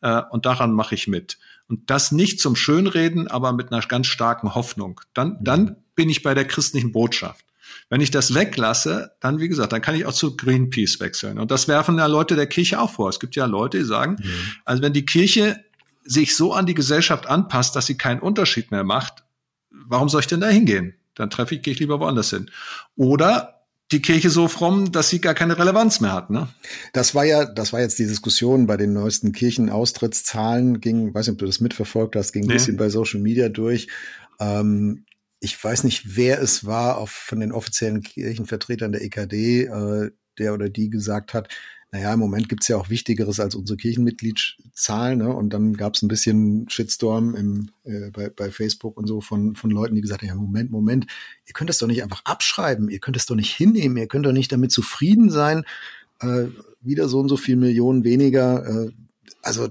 Äh, und daran mache ich mit. Und das nicht zum Schönreden, aber mit einer ganz starken Hoffnung. Dann, dann bin ich bei der christlichen Botschaft. Wenn ich das weglasse, dann, wie gesagt, dann kann ich auch zu Greenpeace wechseln. Und das werfen ja Leute der Kirche auch vor. Es gibt ja Leute, die sagen, mhm. also wenn die Kirche sich so an die Gesellschaft anpasst, dass sie keinen Unterschied mehr macht, warum soll ich denn da hingehen? Dann treffe ich, gehe ich lieber woanders hin. Oder die Kirche so fromm, dass sie gar keine Relevanz mehr hat. Ne? Das war ja, das war jetzt die Diskussion bei den neuesten Kirchenaustrittszahlen, ging, weiß nicht, ob du das mitverfolgt hast, ging ein bisschen bei Social Media durch. Ähm, ich weiß nicht, wer es war auf, von den offiziellen Kirchenvertretern der EKD, äh, der oder die gesagt hat, naja, im Moment gibt's ja auch Wichtigeres als unsere Kirchenmitgliedszahlen. Ne? Und dann gab's ein bisschen Shitstorm im, äh, bei, bei Facebook und so von, von Leuten, die gesagt haben, ja, Moment, Moment, ihr könnt das doch nicht einfach abschreiben, ihr könnt das doch nicht hinnehmen, ihr könnt doch nicht damit zufrieden sein, äh, wieder so und so viel Millionen weniger. Äh, also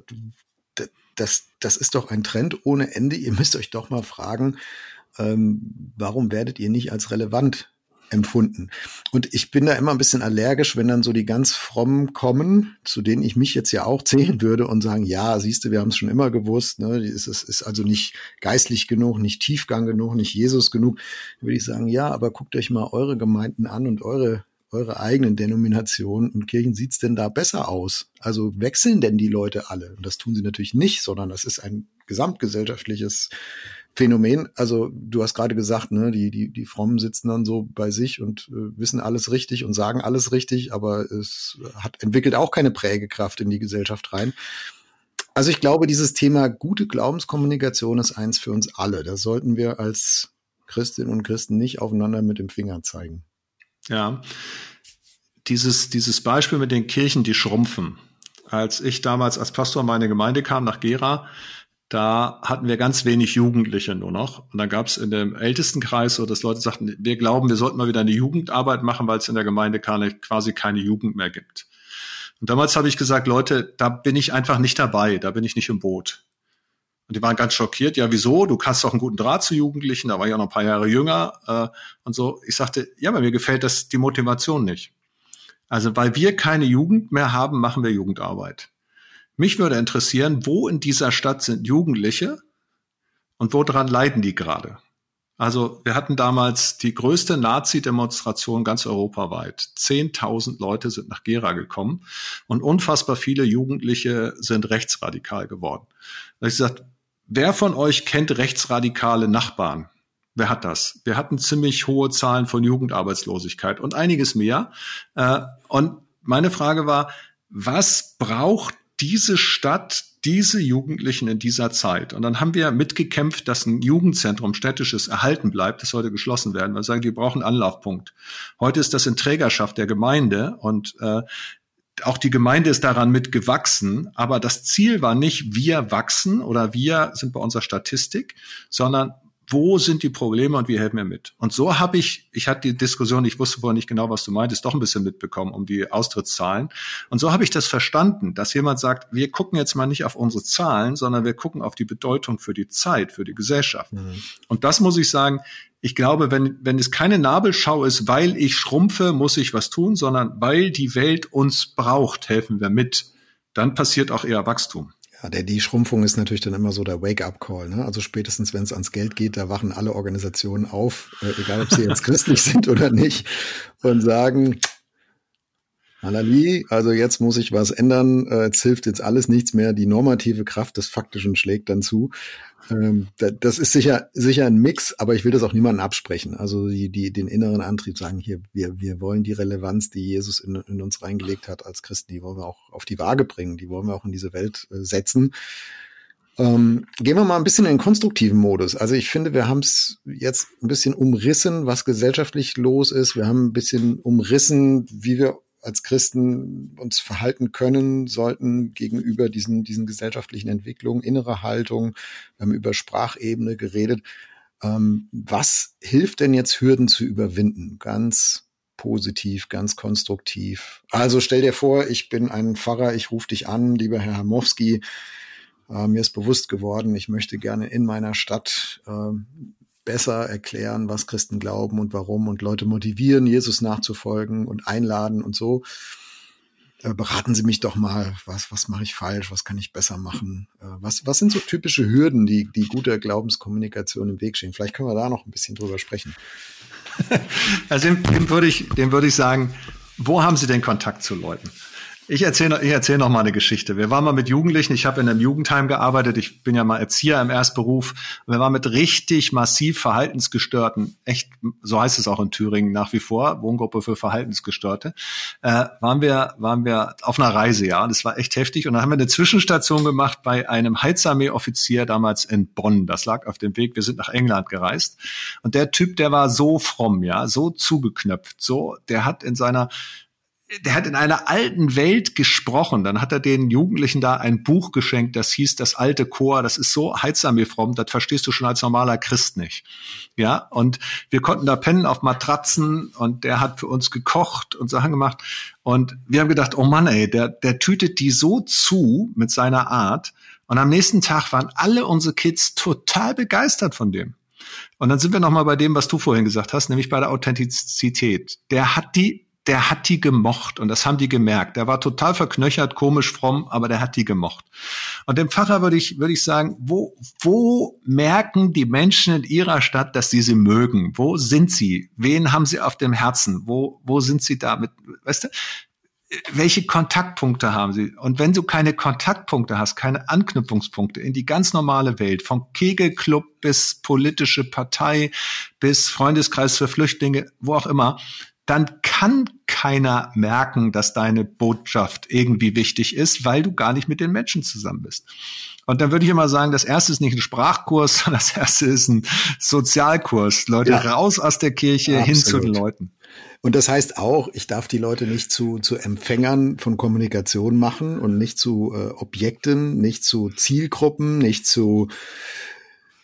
das, das ist doch ein Trend ohne Ende. Ihr müsst euch doch mal fragen, ähm, warum werdet ihr nicht als relevant empfunden. Und ich bin da immer ein bisschen allergisch, wenn dann so die ganz frommen kommen, zu denen ich mich jetzt ja auch zählen würde und sagen, ja, siehst du, wir haben es schon immer gewusst, ne, es ist, ist also nicht geistlich genug, nicht Tiefgang genug, nicht Jesus genug. Dann würde ich sagen, ja, aber guckt euch mal eure Gemeinden an und eure eure eigenen Denominationen und Kirchen sieht's denn da besser aus? Also wechseln denn die Leute alle? Und das tun sie natürlich nicht, sondern das ist ein gesamtgesellschaftliches Phänomen. Also du hast gerade gesagt, ne, die, die, die Frommen sitzen dann so bei sich und äh, wissen alles richtig und sagen alles richtig, aber es hat entwickelt auch keine Prägekraft in die Gesellschaft rein. Also ich glaube, dieses Thema gute Glaubenskommunikation ist eins für uns alle. Da sollten wir als Christinnen und Christen nicht aufeinander mit dem Finger zeigen. Ja, dieses, dieses Beispiel mit den Kirchen, die schrumpfen. Als ich damals als Pastor in meine Gemeinde kam nach Gera, da hatten wir ganz wenig Jugendliche nur noch. Und dann gab es in dem Ältestenkreis so, dass Leute sagten, wir glauben, wir sollten mal wieder eine Jugendarbeit machen, weil es in der Gemeinde keine, quasi keine Jugend mehr gibt. Und damals habe ich gesagt, Leute, da bin ich einfach nicht dabei, da bin ich nicht im Boot. Und die waren ganz schockiert. Ja, wieso? Du hast doch einen guten Draht zu Jugendlichen, da war ich auch noch ein paar Jahre jünger äh, und so. Ich sagte, ja, aber mir gefällt das die Motivation nicht. Also weil wir keine Jugend mehr haben, machen wir Jugendarbeit. Mich würde interessieren, wo in dieser Stadt sind Jugendliche und woran leiden die gerade? Also wir hatten damals die größte Nazi-Demonstration ganz europaweit. Zehntausend Leute sind nach Gera gekommen und unfassbar viele Jugendliche sind rechtsradikal geworden. Da ich gesagt, wer von euch kennt rechtsradikale Nachbarn? Wer hat das? Wir hatten ziemlich hohe Zahlen von Jugendarbeitslosigkeit und einiges mehr. Äh, und meine Frage war, was braucht diese Stadt, diese Jugendlichen in dieser Zeit. Und dann haben wir mitgekämpft, dass ein Jugendzentrum städtisches erhalten bleibt. Das sollte geschlossen werden. Wir sagen, wir brauchen einen Anlaufpunkt. Heute ist das in Trägerschaft der Gemeinde und äh, auch die Gemeinde ist daran mitgewachsen, aber das Ziel war nicht, wir wachsen oder wir sind bei unserer Statistik, sondern wo sind die Probleme und wie helfen wir mit? Und so habe ich, ich hatte die Diskussion, ich wusste vorher nicht genau, was du meintest, doch ein bisschen mitbekommen um die Austrittszahlen. Und so habe ich das verstanden, dass jemand sagt, wir gucken jetzt mal nicht auf unsere Zahlen, sondern wir gucken auf die Bedeutung für die Zeit, für die Gesellschaft. Mhm. Und das muss ich sagen, ich glaube, wenn, wenn es keine Nabelschau ist, weil ich schrumpfe, muss ich was tun, sondern weil die Welt uns braucht, helfen wir mit, dann passiert auch eher Wachstum. Ja, der, die Schrumpfung ist natürlich dann immer so der Wake-up-Call. Ne? Also spätestens, wenn es ans Geld geht, da wachen alle Organisationen auf, äh, egal ob sie jetzt christlich sind oder nicht, und sagen, Halali, also jetzt muss ich was ändern, äh, jetzt hilft jetzt alles nichts mehr, die normative Kraft des Faktischen schlägt dann zu. Ähm, das ist sicher, sicher ein Mix, aber ich will das auch niemandem absprechen. Also die, die, den inneren Antrieb sagen hier, wir, wir wollen die Relevanz, die Jesus in, in uns reingelegt hat als Christen, die wollen wir auch auf die Waage bringen, die wollen wir auch in diese Welt äh, setzen. Ähm, gehen wir mal ein bisschen in den konstruktiven Modus. Also ich finde, wir haben es jetzt ein bisschen umrissen, was gesellschaftlich los ist. Wir haben ein bisschen umrissen, wie wir als Christen uns verhalten können sollten gegenüber diesen, diesen gesellschaftlichen Entwicklungen, innere Haltung. Wir haben über Sprachebene geredet. Ähm, was hilft denn jetzt, Hürden zu überwinden? Ganz positiv, ganz konstruktiv. Also stell dir vor, ich bin ein Pfarrer, ich rufe dich an, lieber Herr Hamowski. Äh, mir ist bewusst geworden, ich möchte gerne in meiner Stadt äh, besser erklären, was Christen glauben und warum und Leute motivieren, Jesus nachzufolgen und einladen und so. Äh, beraten Sie mich doch mal, was, was mache ich falsch, was kann ich besser machen? Äh, was, was sind so typische Hürden, die, die guter Glaubenskommunikation im Weg stehen? Vielleicht können wir da noch ein bisschen drüber sprechen. Also dem, dem würde ich, dem würde ich sagen, wo haben Sie denn Kontakt zu Leuten? Ich erzähle ich erzähl noch mal eine Geschichte. Wir waren mal mit Jugendlichen, ich habe in einem Jugendheim gearbeitet, ich bin ja mal Erzieher im Erstberuf. Und wir waren mit richtig massiv Verhaltensgestörten, echt, so heißt es auch in Thüringen nach wie vor, Wohngruppe für Verhaltensgestörte, äh, waren wir, waren wir auf einer Reise, ja. Das war echt heftig. Und dann haben wir eine Zwischenstation gemacht bei einem Heizarmee-Offizier damals in Bonn. Das lag auf dem Weg, wir sind nach England gereist. Und der Typ, der war so fromm, ja, so zugeknöpft, so, der hat in seiner der hat in einer alten Welt gesprochen. Dann hat er den Jugendlichen da ein Buch geschenkt, das hieß Das alte Chor. Das ist so heizsam wie fromm, das verstehst du schon als normaler Christ nicht. Ja, und wir konnten da pennen auf Matratzen und der hat für uns gekocht und Sachen gemacht. Und wir haben gedacht, oh Mann, ey, der, der tütet die so zu mit seiner Art. Und am nächsten Tag waren alle unsere Kids total begeistert von dem. Und dann sind wir nochmal bei dem, was du vorhin gesagt hast, nämlich bei der Authentizität. Der hat die der hat die gemocht und das haben die gemerkt. Der war total verknöchert, komisch, fromm, aber der hat die gemocht. Und dem Pfarrer würde ich, würde ich sagen, wo, wo merken die Menschen in ihrer Stadt, dass sie sie mögen? Wo sind sie? Wen haben sie auf dem Herzen? Wo, wo sind sie damit? Weißt du? welche Kontaktpunkte haben sie? Und wenn du keine Kontaktpunkte hast, keine Anknüpfungspunkte in die ganz normale Welt, vom Kegelclub bis politische Partei bis Freundeskreis für Flüchtlinge, wo auch immer, dann kann keiner merken, dass deine Botschaft irgendwie wichtig ist, weil du gar nicht mit den Menschen zusammen bist. Und dann würde ich immer sagen, das erste ist nicht ein Sprachkurs, sondern das erste ist ein Sozialkurs. Leute ja. raus aus der Kirche Absolut. hin zu den Leuten. Und das heißt auch, ich darf die Leute nicht zu, zu Empfängern von Kommunikation machen und nicht zu äh, Objekten, nicht zu Zielgruppen, nicht zu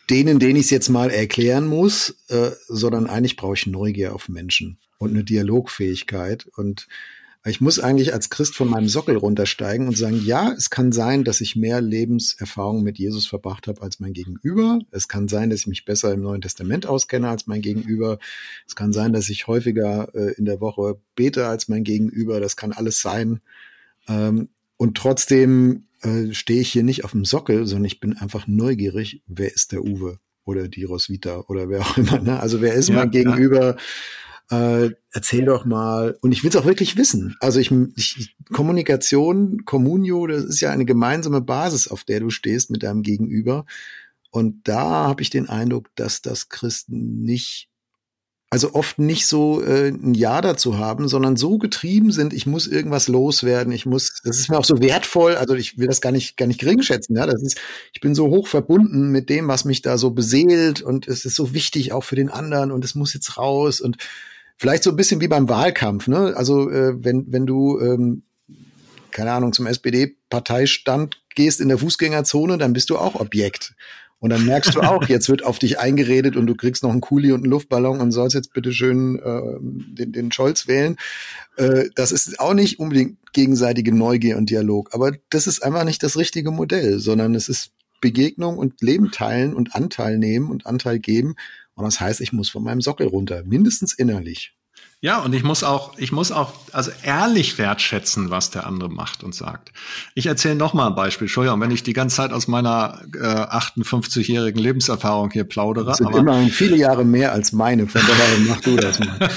denen, denen ich es jetzt mal erklären muss, äh, sondern eigentlich brauche ich Neugier auf Menschen und eine Dialogfähigkeit. Und ich muss eigentlich als Christ von meinem Sockel runtersteigen und sagen, ja, es kann sein, dass ich mehr Lebenserfahrung mit Jesus verbracht habe als mein Gegenüber. Es kann sein, dass ich mich besser im Neuen Testament auskenne als mein Gegenüber. Es kann sein, dass ich häufiger äh, in der Woche bete als mein Gegenüber. Das kann alles sein. Ähm, und trotzdem äh, stehe ich hier nicht auf dem Sockel, sondern ich bin einfach neugierig, wer ist der Uwe oder die Roswitha oder wer auch immer. Ne? Also wer ist ja, mein Gegenüber? Äh, erzähl doch mal. Und ich will es auch wirklich wissen. Also ich, ich Kommunikation, Communio, das ist ja eine gemeinsame Basis, auf der du stehst mit deinem Gegenüber. Und da habe ich den Eindruck, dass das Christen nicht also oft nicht so äh, ein Ja dazu haben, sondern so getrieben sind, ich muss irgendwas loswerden, ich muss, das ist mir auch so wertvoll, also ich will das gar nicht, gar nicht gering schätzen, ja, das ist, ich bin so hoch verbunden mit dem, was mich da so beseelt und es ist so wichtig auch für den anderen und es muss jetzt raus und Vielleicht so ein bisschen wie beim Wahlkampf, ne? Also äh, wenn, wenn du, ähm, keine Ahnung, zum SPD-Parteistand gehst in der Fußgängerzone, dann bist du auch Objekt. Und dann merkst du auch, jetzt wird auf dich eingeredet und du kriegst noch einen Kuli und einen Luftballon und sollst jetzt bitte schön äh, den, den Scholz wählen. Äh, das ist auch nicht unbedingt gegenseitige Neugier und Dialog. Aber das ist einfach nicht das richtige Modell, sondern es ist Begegnung und Leben teilen und Anteil nehmen und Anteil geben und das heißt, ich muss von meinem Sockel runter, mindestens innerlich. Ja, und ich muss auch, ich muss auch, also ehrlich wertschätzen, was der andere macht und sagt. Ich erzähle noch mal ein Beispiel. Entschuldigung, wenn ich die ganze Zeit aus meiner äh, 58-jährigen Lebenserfahrung hier plaudere. Das sind aber immerhin viele Jahre mehr als meine, von daher mach du das mal.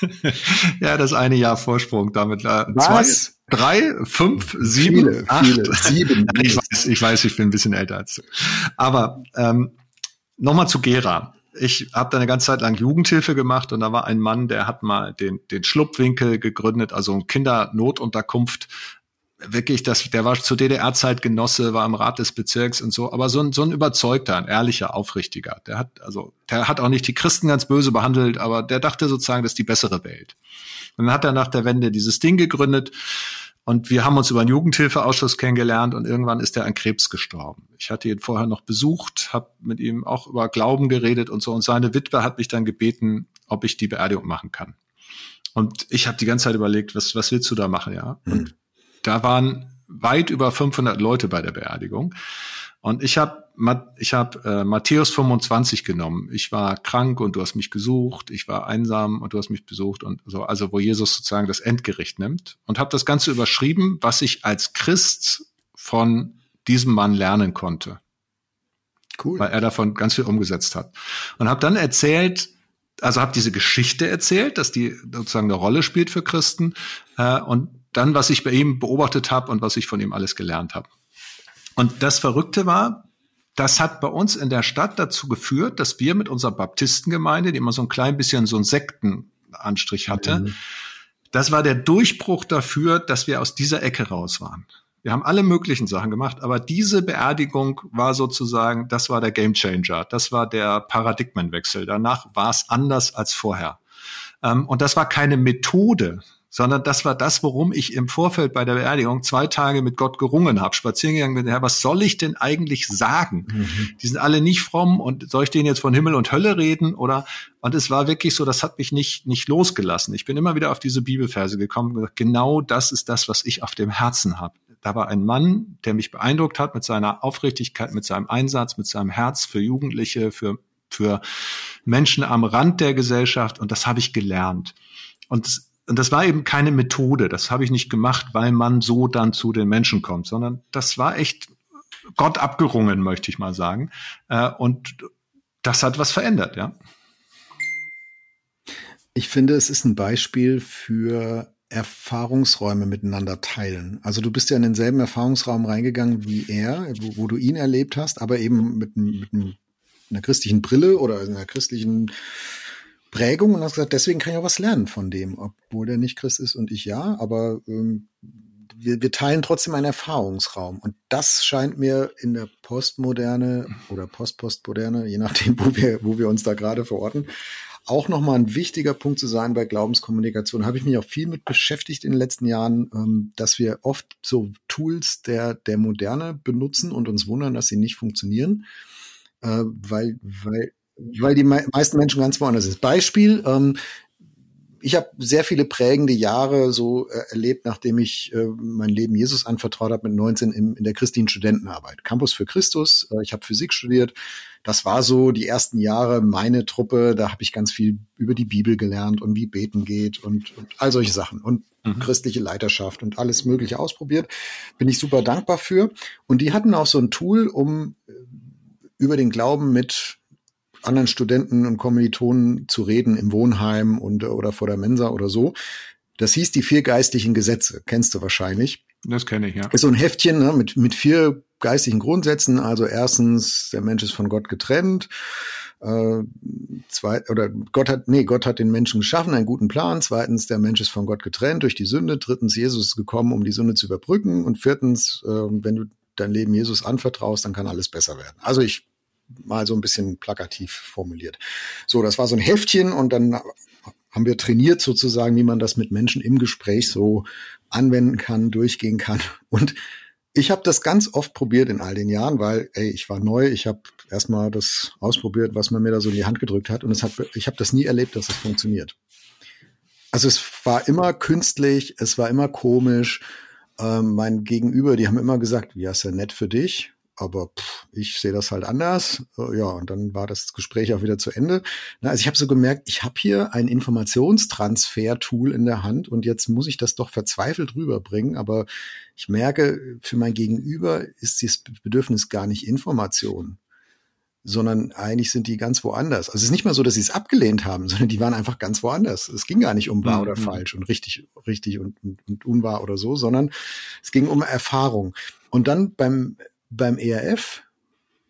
ja, das eine Jahr Vorsprung damit. Äh, was? Zwei, drei, fünf, sieben, viele, acht. Viele, sieben. ich weiß, ich weiß, ich bin ein bisschen älter als du. Aber ähm, Nochmal zu Gera. Ich habe da eine ganze Zeit lang Jugendhilfe gemacht und da war ein Mann, der hat mal den, den Schlupfwinkel gegründet, also ein Kindernotunterkunft. Wirklich, das, der war zur DDR-Zeit Genosse, war im Rat des Bezirks und so, aber so ein, so ein überzeugter, ein ehrlicher, aufrichtiger. Der hat, also, der hat auch nicht die Christen ganz böse behandelt, aber der dachte sozusagen, das ist die bessere Welt. Und dann hat er nach der Wende dieses Ding gegründet und wir haben uns über einen Jugendhilfeausschuss kennengelernt und irgendwann ist er an Krebs gestorben. Ich hatte ihn vorher noch besucht, habe mit ihm auch über Glauben geredet und so. Und seine Witwe hat mich dann gebeten, ob ich die Beerdigung machen kann. Und ich habe die ganze Zeit überlegt, was, was willst du da machen, ja? Mhm. Und da waren weit über 500 Leute bei der Beerdigung. Und ich habe ich hab, äh, Matthäus 25 genommen. Ich war krank und du hast mich gesucht. Ich war einsam und du hast mich besucht und so. Also wo Jesus sozusagen das Endgericht nimmt und habe das Ganze überschrieben, was ich als Christ von diesem Mann lernen konnte. Cool. Weil er davon ganz viel umgesetzt hat. Und habe dann erzählt, also habe diese Geschichte erzählt, dass die sozusagen eine Rolle spielt für Christen äh, und dann, was ich bei ihm beobachtet habe und was ich von ihm alles gelernt habe. Und das Verrückte war, das hat bei uns in der Stadt dazu geführt, dass wir mit unserer Baptistengemeinde, die immer so ein klein bisschen so einen Sektenanstrich hatte, mhm. das war der Durchbruch dafür, dass wir aus dieser Ecke raus waren. Wir haben alle möglichen Sachen gemacht, aber diese Beerdigung war sozusagen, das war der Gamechanger, das war der Paradigmenwechsel. Danach war es anders als vorher. Ähm, und das war keine Methode, sondern das war das, worum ich im Vorfeld bei der Beerdigung zwei Tage mit Gott gerungen habe, spazieren gegangen bin, Herr, was soll ich denn eigentlich sagen? Mhm. Die sind alle nicht fromm und soll ich denen jetzt von Himmel und Hölle reden oder? Und es war wirklich so, das hat mich nicht, nicht losgelassen. Ich bin immer wieder auf diese Bibelverse gekommen und gesagt, genau das ist das, was ich auf dem Herzen habe. Da war ein Mann, der mich beeindruckt hat mit seiner Aufrichtigkeit, mit seinem Einsatz, mit seinem Herz für Jugendliche, für, für Menschen am Rand der Gesellschaft. Und das habe ich gelernt. Und, und das war eben keine Methode. Das habe ich nicht gemacht, weil man so dann zu den Menschen kommt, sondern das war echt Gott abgerungen, möchte ich mal sagen. Äh, und das hat was verändert, ja. Ich finde, es ist ein Beispiel für Erfahrungsräume miteinander teilen. Also du bist ja in denselben Erfahrungsraum reingegangen wie er, wo, wo du ihn erlebt hast, aber eben mit, mit einer christlichen Brille oder einer christlichen Prägung und hast gesagt, deswegen kann ich auch was lernen von dem, obwohl der nicht Christ ist und ich ja, aber ähm, wir, wir teilen trotzdem einen Erfahrungsraum. Und das scheint mir in der Postmoderne oder Postpostmoderne, je nachdem, wo wir, wo wir uns da gerade verorten, auch nochmal ein wichtiger Punkt zu sein bei Glaubenskommunikation. Habe ich mich auch viel mit beschäftigt in den letzten Jahren, ähm, dass wir oft so Tools der, der Moderne benutzen und uns wundern, dass sie nicht funktionieren, äh, weil, weil, weil die meisten Menschen ganz woanders sind. Beispiel, ähm, ich habe sehr viele prägende Jahre so äh, erlebt, nachdem ich äh, mein Leben Jesus anvertraut habe mit 19 im, in der christlichen Studentenarbeit. Campus für Christus, äh, ich habe Physik studiert. Das war so die ersten Jahre meine Truppe. Da habe ich ganz viel über die Bibel gelernt und wie beten geht und, und all solche Sachen und mhm. christliche Leiterschaft und alles Mögliche ausprobiert. Bin ich super dankbar für. Und die hatten auch so ein Tool, um äh, über den Glauben mit anderen Studenten und Kommilitonen zu reden im Wohnheim und oder vor der Mensa oder so. Das hieß die vier geistlichen Gesetze. Kennst du wahrscheinlich. Das kenne ich, ja. Ist so ein Heftchen ne, mit, mit vier geistlichen Grundsätzen. Also erstens, der Mensch ist von Gott getrennt. Äh, zwei, oder Gott hat, nee, Gott hat den Menschen geschaffen, einen guten Plan. Zweitens, der Mensch ist von Gott getrennt durch die Sünde. Drittens, Jesus ist gekommen, um die Sünde zu überbrücken. Und viertens, äh, wenn du dein Leben Jesus anvertraust, dann kann alles besser werden. Also ich mal so ein bisschen plakativ formuliert. So, das war so ein Heftchen und dann haben wir trainiert sozusagen, wie man das mit Menschen im Gespräch so anwenden kann, durchgehen kann. Und ich habe das ganz oft probiert in all den Jahren, weil ey, ich war neu, ich habe erstmal das ausprobiert, was man mir da so in die Hand gedrückt hat und es hat ich habe das nie erlebt, dass es funktioniert. Also es war immer künstlich, es war immer komisch. Ähm, mein Gegenüber, die haben immer gesagt, ja, ist ja nett für dich aber pff, ich sehe das halt anders. Ja, und dann war das Gespräch auch wieder zu Ende. Na, also ich habe so gemerkt, ich habe hier ein Informationstransfer-Tool in der Hand und jetzt muss ich das doch verzweifelt rüberbringen. Aber ich merke, für mein Gegenüber ist das Bedürfnis gar nicht Information, sondern eigentlich sind die ganz woanders. Also es ist nicht mal so, dass sie es abgelehnt haben, sondern die waren einfach ganz woanders. Es ging gar nicht um wahr mhm. oder falsch und richtig, richtig und, und, und unwahr oder so, sondern es ging um Erfahrung. Und dann beim beim ERF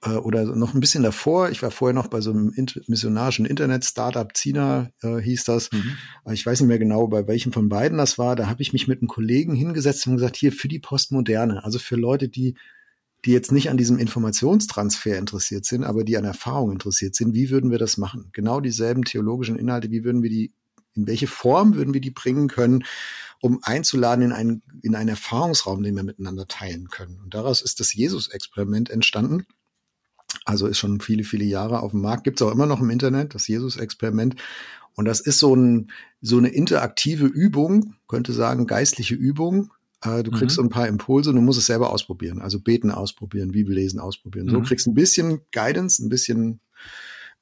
äh, oder noch ein bisschen davor, ich war vorher noch bei so einem inter missionarischen Internet-Startup, Zina äh, hieß das. Mhm. Ich weiß nicht mehr genau, bei welchem von beiden das war. Da habe ich mich mit einem Kollegen hingesetzt und gesagt, hier für die Postmoderne, also für Leute, die die jetzt nicht an diesem Informationstransfer interessiert sind, aber die an Erfahrung interessiert sind, wie würden wir das machen? Genau dieselben theologischen Inhalte, wie würden wir die, in welche Form würden wir die bringen können? um einzuladen in einen, in einen Erfahrungsraum, den wir miteinander teilen können. Und daraus ist das Jesus-Experiment entstanden. Also ist schon viele, viele Jahre auf dem Markt, gibt es auch immer noch im Internet, das Jesus-Experiment. Und das ist so, ein, so eine interaktive Übung, könnte sagen, geistliche Übung, Äh, du kriegst mhm. so ein paar Impulse und du musst es selber ausprobieren. Also beten ausprobieren, Bibel lesen ausprobieren. So mhm. kriegst ein bisschen Guidance, ein bisschen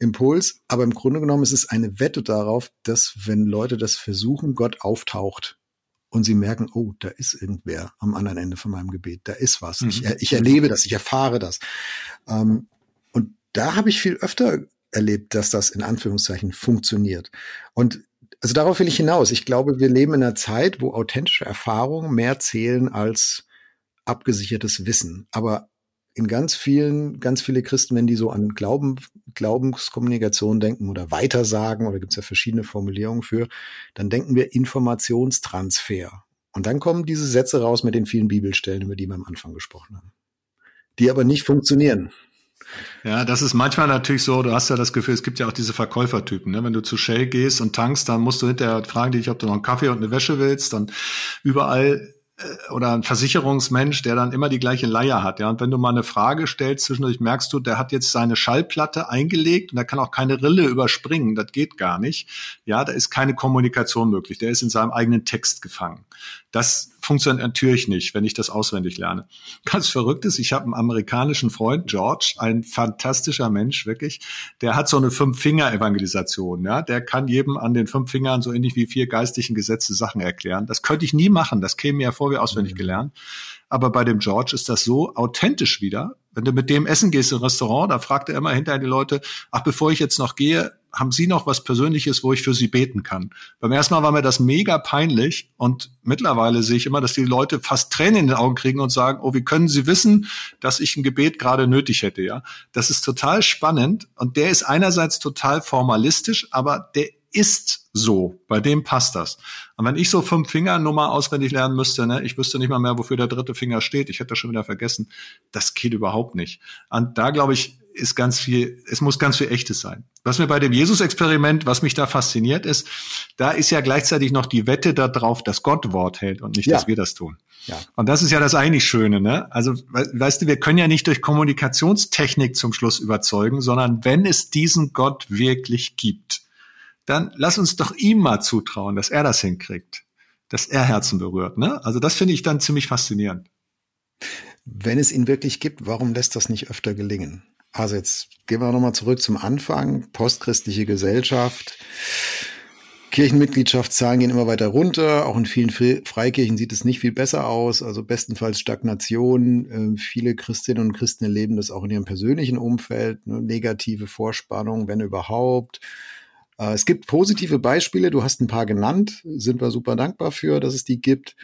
Impuls, aber im Grunde genommen ist es eine Wette darauf, dass wenn Leute das versuchen, Gott auftaucht und sie merken, oh, da ist irgendwer am anderen Ende von meinem Gebet, da ist was. Mhm. Ich, ich, erlebe das, ich erfahre das. Ähm, und da habe ich viel öfter erlebt, dass das in Anführungszeichen funktioniert. Und also darauf will ich hinaus. Ich glaube, wir leben in einer Zeit, wo authentische Erfahrungen mehr zählen als abgesichertes Wissen. Aber in ganz vielen, ganz viele Christen, wenn die so an Glauben, Glaubenskommunikation denken oder Weitersagen, oder gibt es ja verschiedene Formulierungen für, dann denken wir Informationstransfer. Und dann kommen diese Sätze raus mit den vielen Bibelstellen, über die wir am Anfang gesprochen haben. Die aber nicht funktionieren. Ja, das ist manchmal natürlich so, du hast ja das Gefühl, es gibt ja auch diese Verkäufertypen. Ne? Wenn du zu Shell gehst und tankst, dann musst du hinterher fragen dich, ob du noch einen Kaffee und eine Wäsche willst. Dann überall oder ein Versicherungsmensch, der dann immer die gleiche Leier hat. Ja, und wenn du mal eine Frage stellst, zwischendurch merkst du, der hat jetzt seine Schallplatte eingelegt und er kann auch keine Rille überspringen. Das geht gar nicht. Ja, da ist keine Kommunikation möglich. Der ist in seinem eigenen Text gefangen. Das funktioniert natürlich nicht, wenn ich das auswendig lerne. Ganz verrückt ist, ich habe einen amerikanischen Freund, George, ein fantastischer Mensch, wirklich. Der hat so eine Fünf-Finger-Evangelisation. Ja? Der kann jedem an den fünf Fingern so ähnlich wie vier geistigen Gesetze Sachen erklären. Das könnte ich nie machen. Das käme mir ja vor wie auswendig mhm. gelernt. Aber bei dem George ist das so authentisch wieder. Wenn du mit dem essen gehst im Restaurant, da fragt er immer hinterher die Leute, ach, bevor ich jetzt noch gehe, haben Sie noch was Persönliches, wo ich für Sie beten kann? Beim ersten Mal war mir das mega peinlich und mittlerweile sehe ich immer, dass die Leute fast Tränen in den Augen kriegen und sagen, oh, wie können Sie wissen, dass ich ein Gebet gerade nötig hätte, ja? Das ist total spannend und der ist einerseits total formalistisch, aber der ist so. Bei dem passt das. Und wenn ich so fünf Finger Nummer auswendig lernen müsste, ne, ich wüsste nicht mal mehr, wofür der dritte Finger steht. Ich hätte das schon wieder vergessen. Das geht überhaupt nicht. Und da glaube ich, ist ganz viel, es muss ganz viel echtes sein. Was mir bei dem Jesus-Experiment, was mich da fasziniert ist, da ist ja gleichzeitig noch die Wette darauf, dass Gott Wort hält und nicht, ja. dass wir das tun. Ja. Und das ist ja das eigentlich Schöne, ne? Also, weißt du, wir können ja nicht durch Kommunikationstechnik zum Schluss überzeugen, sondern wenn es diesen Gott wirklich gibt, dann lass uns doch ihm mal zutrauen, dass er das hinkriegt, dass er Herzen berührt. Ne? Also das finde ich dann ziemlich faszinierend. Wenn es ihn wirklich gibt, warum lässt das nicht öfter gelingen? Also jetzt gehen wir nochmal zurück zum Anfang. Postchristliche Gesellschaft. Kirchenmitgliedschaftszahlen gehen immer weiter runter. Auch in vielen Freikirchen sieht es nicht viel besser aus. Also bestenfalls Stagnation. Ähm, viele Christinnen und Christen erleben das auch in ihrem persönlichen Umfeld. Ne? Negative Vorspannung, wenn überhaupt. Äh, es gibt positive Beispiele, du hast ein paar genannt, sind wir super dankbar für, dass es die gibt.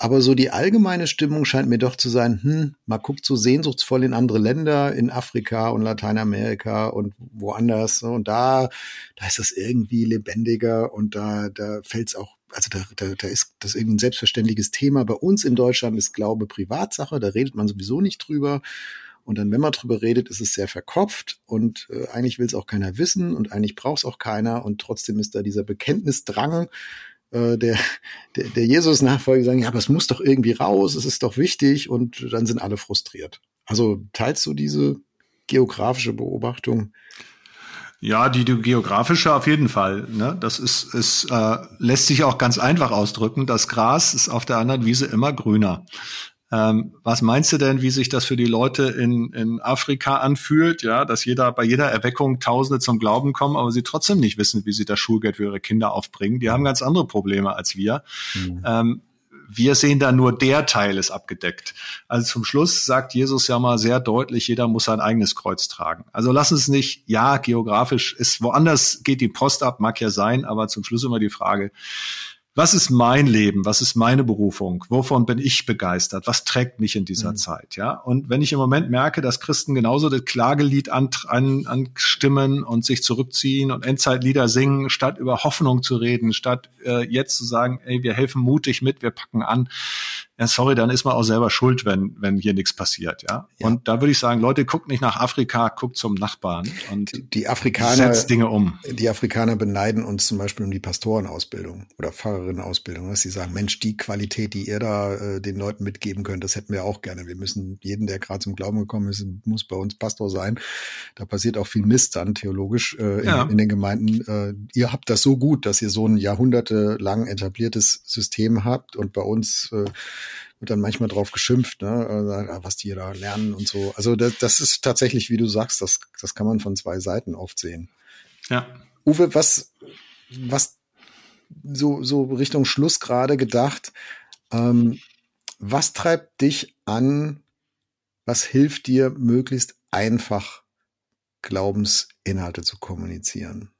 Aber so die allgemeine Stimmung scheint mir doch zu sein, hm, man guckt so sehnsuchtsvoll in andere Länder, in Afrika und Lateinamerika und woanders. Und da, da ist das irgendwie lebendiger und da, da fällt es auch, also da, da, da ist das irgendwie ein selbstverständliches Thema. Bei uns in Deutschland ist Glaube Privatsache, da redet man sowieso nicht drüber. Und dann, wenn man drüber redet, ist es sehr verkopft und äh, eigentlich will es auch keiner wissen und eigentlich braucht es auch keiner und trotzdem ist da dieser Bekenntnisdrang äh, der, der, der Jesus-Nachfolger sagen, ja, aber es muss doch irgendwie raus, es ist doch wichtig und dann sind alle frustriert. Also teilst du diese geografische Beobachtung? Ja, die, die geografische auf jeden Fall. Ne? Das ist, ist äh, lässt sich auch ganz einfach ausdrücken. Das Gras ist auf der anderen Wiese immer grüner. Ähm, was meinst du denn, wie sich das für die Leute in, in Afrika anfühlt? Ja, dass jeder bei jeder Erweckung Tausende zum Glauben kommen, aber sie trotzdem nicht wissen, wie sie das Schulgeld für ihre Kinder aufbringen. Die haben ganz andere Probleme als wir. Mhm. Ähm, wir sehen da nur der Teil ist abgedeckt. Also zum Schluss sagt Jesus ja mal sehr deutlich, jeder muss sein eigenes Kreuz tragen. Also lass uns nicht, ja, geografisch ist woanders geht die Post ab, mag ja sein, aber zum Schluss immer die Frage, was ist mein Leben? Was ist meine Berufung? Wovon bin ich begeistert? Was trägt mich in dieser mhm. Zeit? Ja. Und wenn ich im Moment merke, dass Christen genauso das Klagelied an, an, anstimmen und sich zurückziehen und Endzeitlieder singen, statt über Hoffnung zu reden, statt äh, jetzt zu sagen, ey, wir helfen mutig mit, wir packen an, ja, sorry, dann ist man auch selber schuld, wenn, wenn hier nichts passiert, ja? ja. Und da würde ich sagen, Leute, guckt nicht nach Afrika, guckt zum Nachbarn und die, die Afrikaner, setzt Dinge um. Die Afrikaner beneiden uns zum Beispiel um die Pastorenausbildung oder Pfarrerinnenausbildung, dass sie sagen, Mensch, die Qualität, die ihr da äh, den Leuten mitgeben könnt, das hätten wir auch gerne. Wir müssen jeden, der gerade zum Glauben gekommen ist, muss bei uns Pastor sein. Da passiert auch viel Mist dann theologisch äh, in, ja. in, den Gemeinden. Äh, ihr habt das so gut, dass ihr so ein jahrhundertelang etabliertes System habt und bei uns äh, wird dann manchmal drauf geschimpft, ne, äh, was die da lernen und so. Also das, das ist tatsächlich, wie du sagst, das, das kann man von zwei Seiten oft sehen. Ja. Uwe, was, was so, so Richtung Schluss gerade gedacht, ähm, was treibt dich an? Was hilft dir, möglichst einfach Glaubensinhalte zu kommunizieren?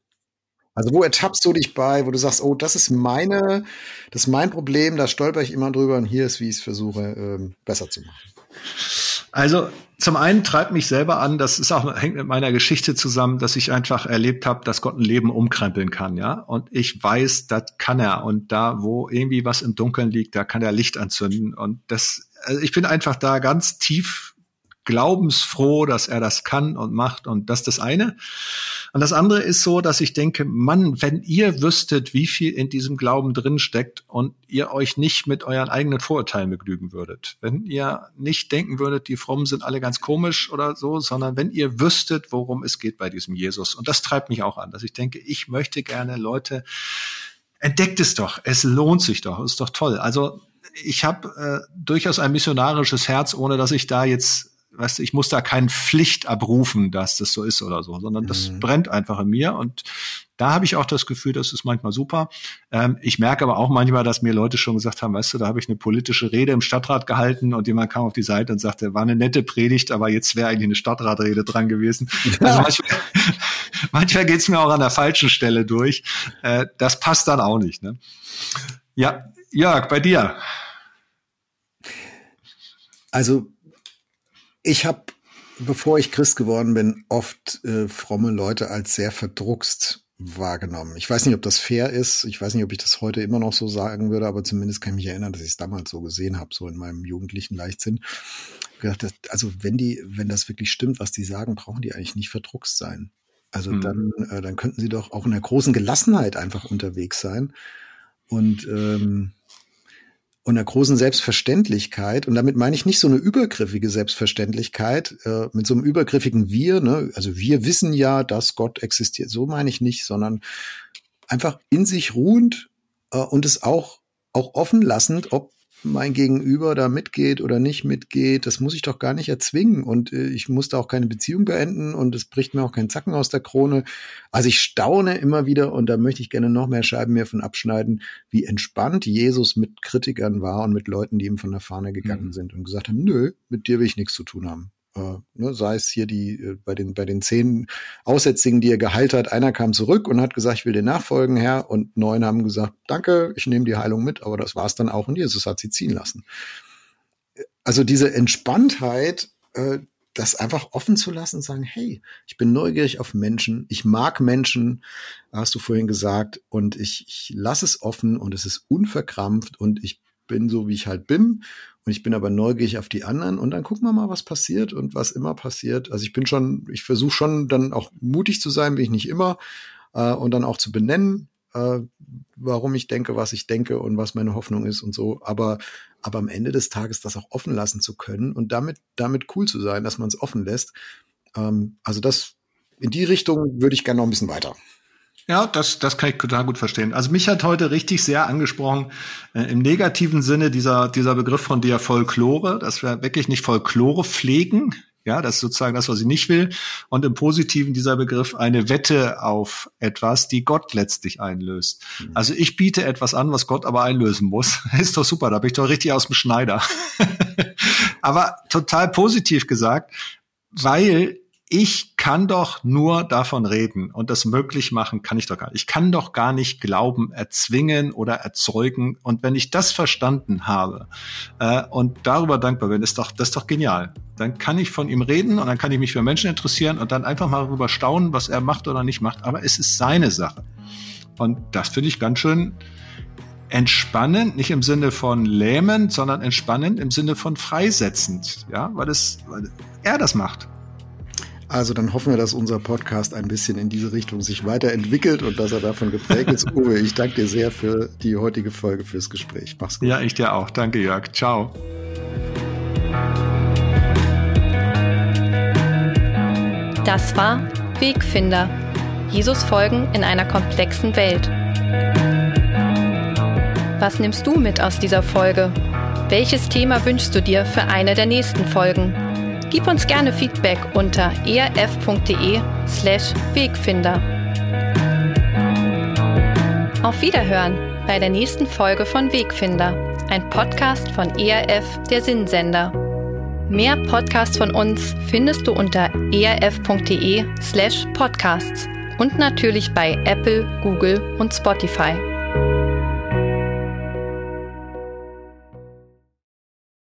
Also wo ertappst du dich bei, wo du sagst, oh, das ist meine, das ist mein Problem, da stolper ich immer drüber und hier ist, wie ich es versuche, ähm, besser zu machen. Also zum einen treibt mich selber an, das ist auch hängt mit meiner Geschichte zusammen, dass ich einfach erlebt habe, dass Gott ein Leben umkrempeln kann, ja. Und ich weiß, das kann er. Und da, wo irgendwie was im Dunkeln liegt, da kann er Licht anzünden. Und das, also ich bin einfach da ganz tief glaubensfroh, dass er das kann und macht. Und das ist das eine. Und das andere ist so, dass ich denke, Mann, wenn ihr wüsstet, wie viel in diesem Glauben drin steckt und ihr euch nicht mit euren eigenen Vorurteilen begnügen würdet, wenn ihr nicht denken würdet, die Frommen sind alle ganz komisch oder so, sondern wenn ihr wüsstet, worum es geht bei diesem Jesus. Und das treibt mich auch an, dass ich denke, ich möchte gerne Leute, entdeckt es doch, es lohnt sich doch, ist doch toll. Also ich habe äh, durchaus ein missionarisches Herz, ohne dass ich da jetzt weißt du, ich muss da keine Pflicht abrufen, dass das so ist oder so, sondern das mhm. brennt einfach in mir und da habe ich auch das Gefühl, das ist manchmal super. Ähm, ich merke aber auch manchmal, dass mir Leute schon gesagt haben, weißt du, da habe ich eine politische Rede im Stadtrat gehalten und jemand kam auf die Seite und sagte, war eine nette Predigt, aber jetzt wäre eigentlich eine Stadtratrede dran gewesen. Also manchmal, manchmal geht es mir auch an der falschen Stelle durch. Äh, das passt dann auch nicht. Ne? Ja, Jörg, bei dir. Also ich habe, bevor ich Christ geworden bin, oft äh, fromme Leute als sehr verdruckst wahrgenommen. Ich weiß nicht, ob das fair ist. Ich weiß nicht, ob ich das heute immer noch so sagen würde, aber zumindest kann ich mich erinnern, dass ich es damals so gesehen habe, so in meinem jugendlichen Leichtsinn. Gedacht, also wenn die, wenn das wirklich stimmt, was die sagen, brauchen die eigentlich nicht verdruckst sein. Also mhm. dann, äh, dann könnten sie doch auch in der großen Gelassenheit einfach unterwegs sein. Und ähm, und einer großen Selbstverständlichkeit. Und damit meine ich nicht so eine übergriffige Selbstverständlichkeit äh, mit so einem übergriffigen Wir. Ne? Also wir wissen ja, dass Gott existiert. So meine ich nicht, sondern einfach in sich ruhend äh, und es auch auch offen lassend, ob mein Gegenüber da mitgeht oder nicht mitgeht, das muss ich doch gar nicht erzwingen und äh, ich muss da auch keine Beziehung beenden und es bricht mir auch kein Zacken aus der Krone. Also ich staune immer wieder und da möchte ich gerne noch mehr Scheiben mehr von abschneiden, wie entspannt Jesus mit Kritikern war und mit Leuten, die ihm von der Fahne gegangen mhm. sind und gesagt haben, nö, mit dir will ich nichts zu tun haben. Äh, ne, sei es hier die äh, bei den bei den zehn Aussätzigen, die er geheilt hat, einer kam zurück und hat gesagt, ich will dir nachfolgen, Herr, und neun haben gesagt, danke, ich nehme die Heilung mit, aber das war es dann auch und Jesus hat sie ziehen lassen. Also diese Entspanntheit, äh, das einfach offen zu lassen sagen, hey, ich bin neugierig auf Menschen, ich mag Menschen, hast du vorhin gesagt, und ich, ich lasse es offen und es ist unverkrampft und ich bin so, wie ich halt bin und ich bin aber neugierig auf die anderen und dann gucken wir mal, was passiert und was immer passiert. Also ich bin schon, ich versuche schon dann auch mutig zu sein, bin ich nicht immer, äh, und dann auch zu benennen, äh, warum ich denke, was ich denke und was meine Hoffnung ist und so. Aber, aber am Ende des Tages das auch offen lassen zu können und damit, damit cool zu sein, dass man es offen lässt. Ähm, also das, in die Richtung würde ich gerne noch ein bisschen weiter. Ja, das, das kann ich total gut verstehen. Also mich hat heute richtig sehr angesprochen, äh, im negativen Sinne dieser, dieser Begriff von der Folklore, dass wir wirklich nicht Folklore pflegen, ja, das ist sozusagen das, was ich nicht will. Und im Positiven dieser Begriff eine Wette auf etwas, die Gott letztlich einlöst. Mhm. Also ich biete etwas an, was Gott aber einlösen muss. ist doch super, da bin ich doch richtig aus dem Schneider. aber total positiv gesagt, weil ich kann doch nur davon reden und das möglich machen kann ich doch gar nicht. Ich kann doch gar nicht Glauben erzwingen oder erzeugen. Und wenn ich das verstanden habe äh, und darüber dankbar bin, ist doch das ist doch genial. Dann kann ich von ihm reden und dann kann ich mich für Menschen interessieren und dann einfach mal darüber staunen, was er macht oder nicht macht. Aber es ist seine Sache. Und das finde ich ganz schön entspannend, nicht im Sinne von lähmend, sondern entspannend im Sinne von freisetzend, ja, weil es, weil er das macht. Also dann hoffen wir, dass unser Podcast ein bisschen in diese Richtung sich weiterentwickelt und dass er davon geprägt ist. Uwe, ich danke dir sehr für die heutige Folge, fürs Gespräch. Mach's gut. Ja, ich dir auch. Danke, Jörg. Ciao. Das war Wegfinder. Jesus folgen in einer komplexen Welt. Was nimmst du mit aus dieser Folge? Welches Thema wünschst du dir für eine der nächsten Folgen? Gib uns gerne Feedback unter erf.de slash Wegfinder. Auf Wiederhören bei der nächsten Folge von Wegfinder, ein Podcast von ERF, der Sinnsender. Mehr Podcasts von uns findest du unter erf.de slash podcasts und natürlich bei Apple, Google und Spotify.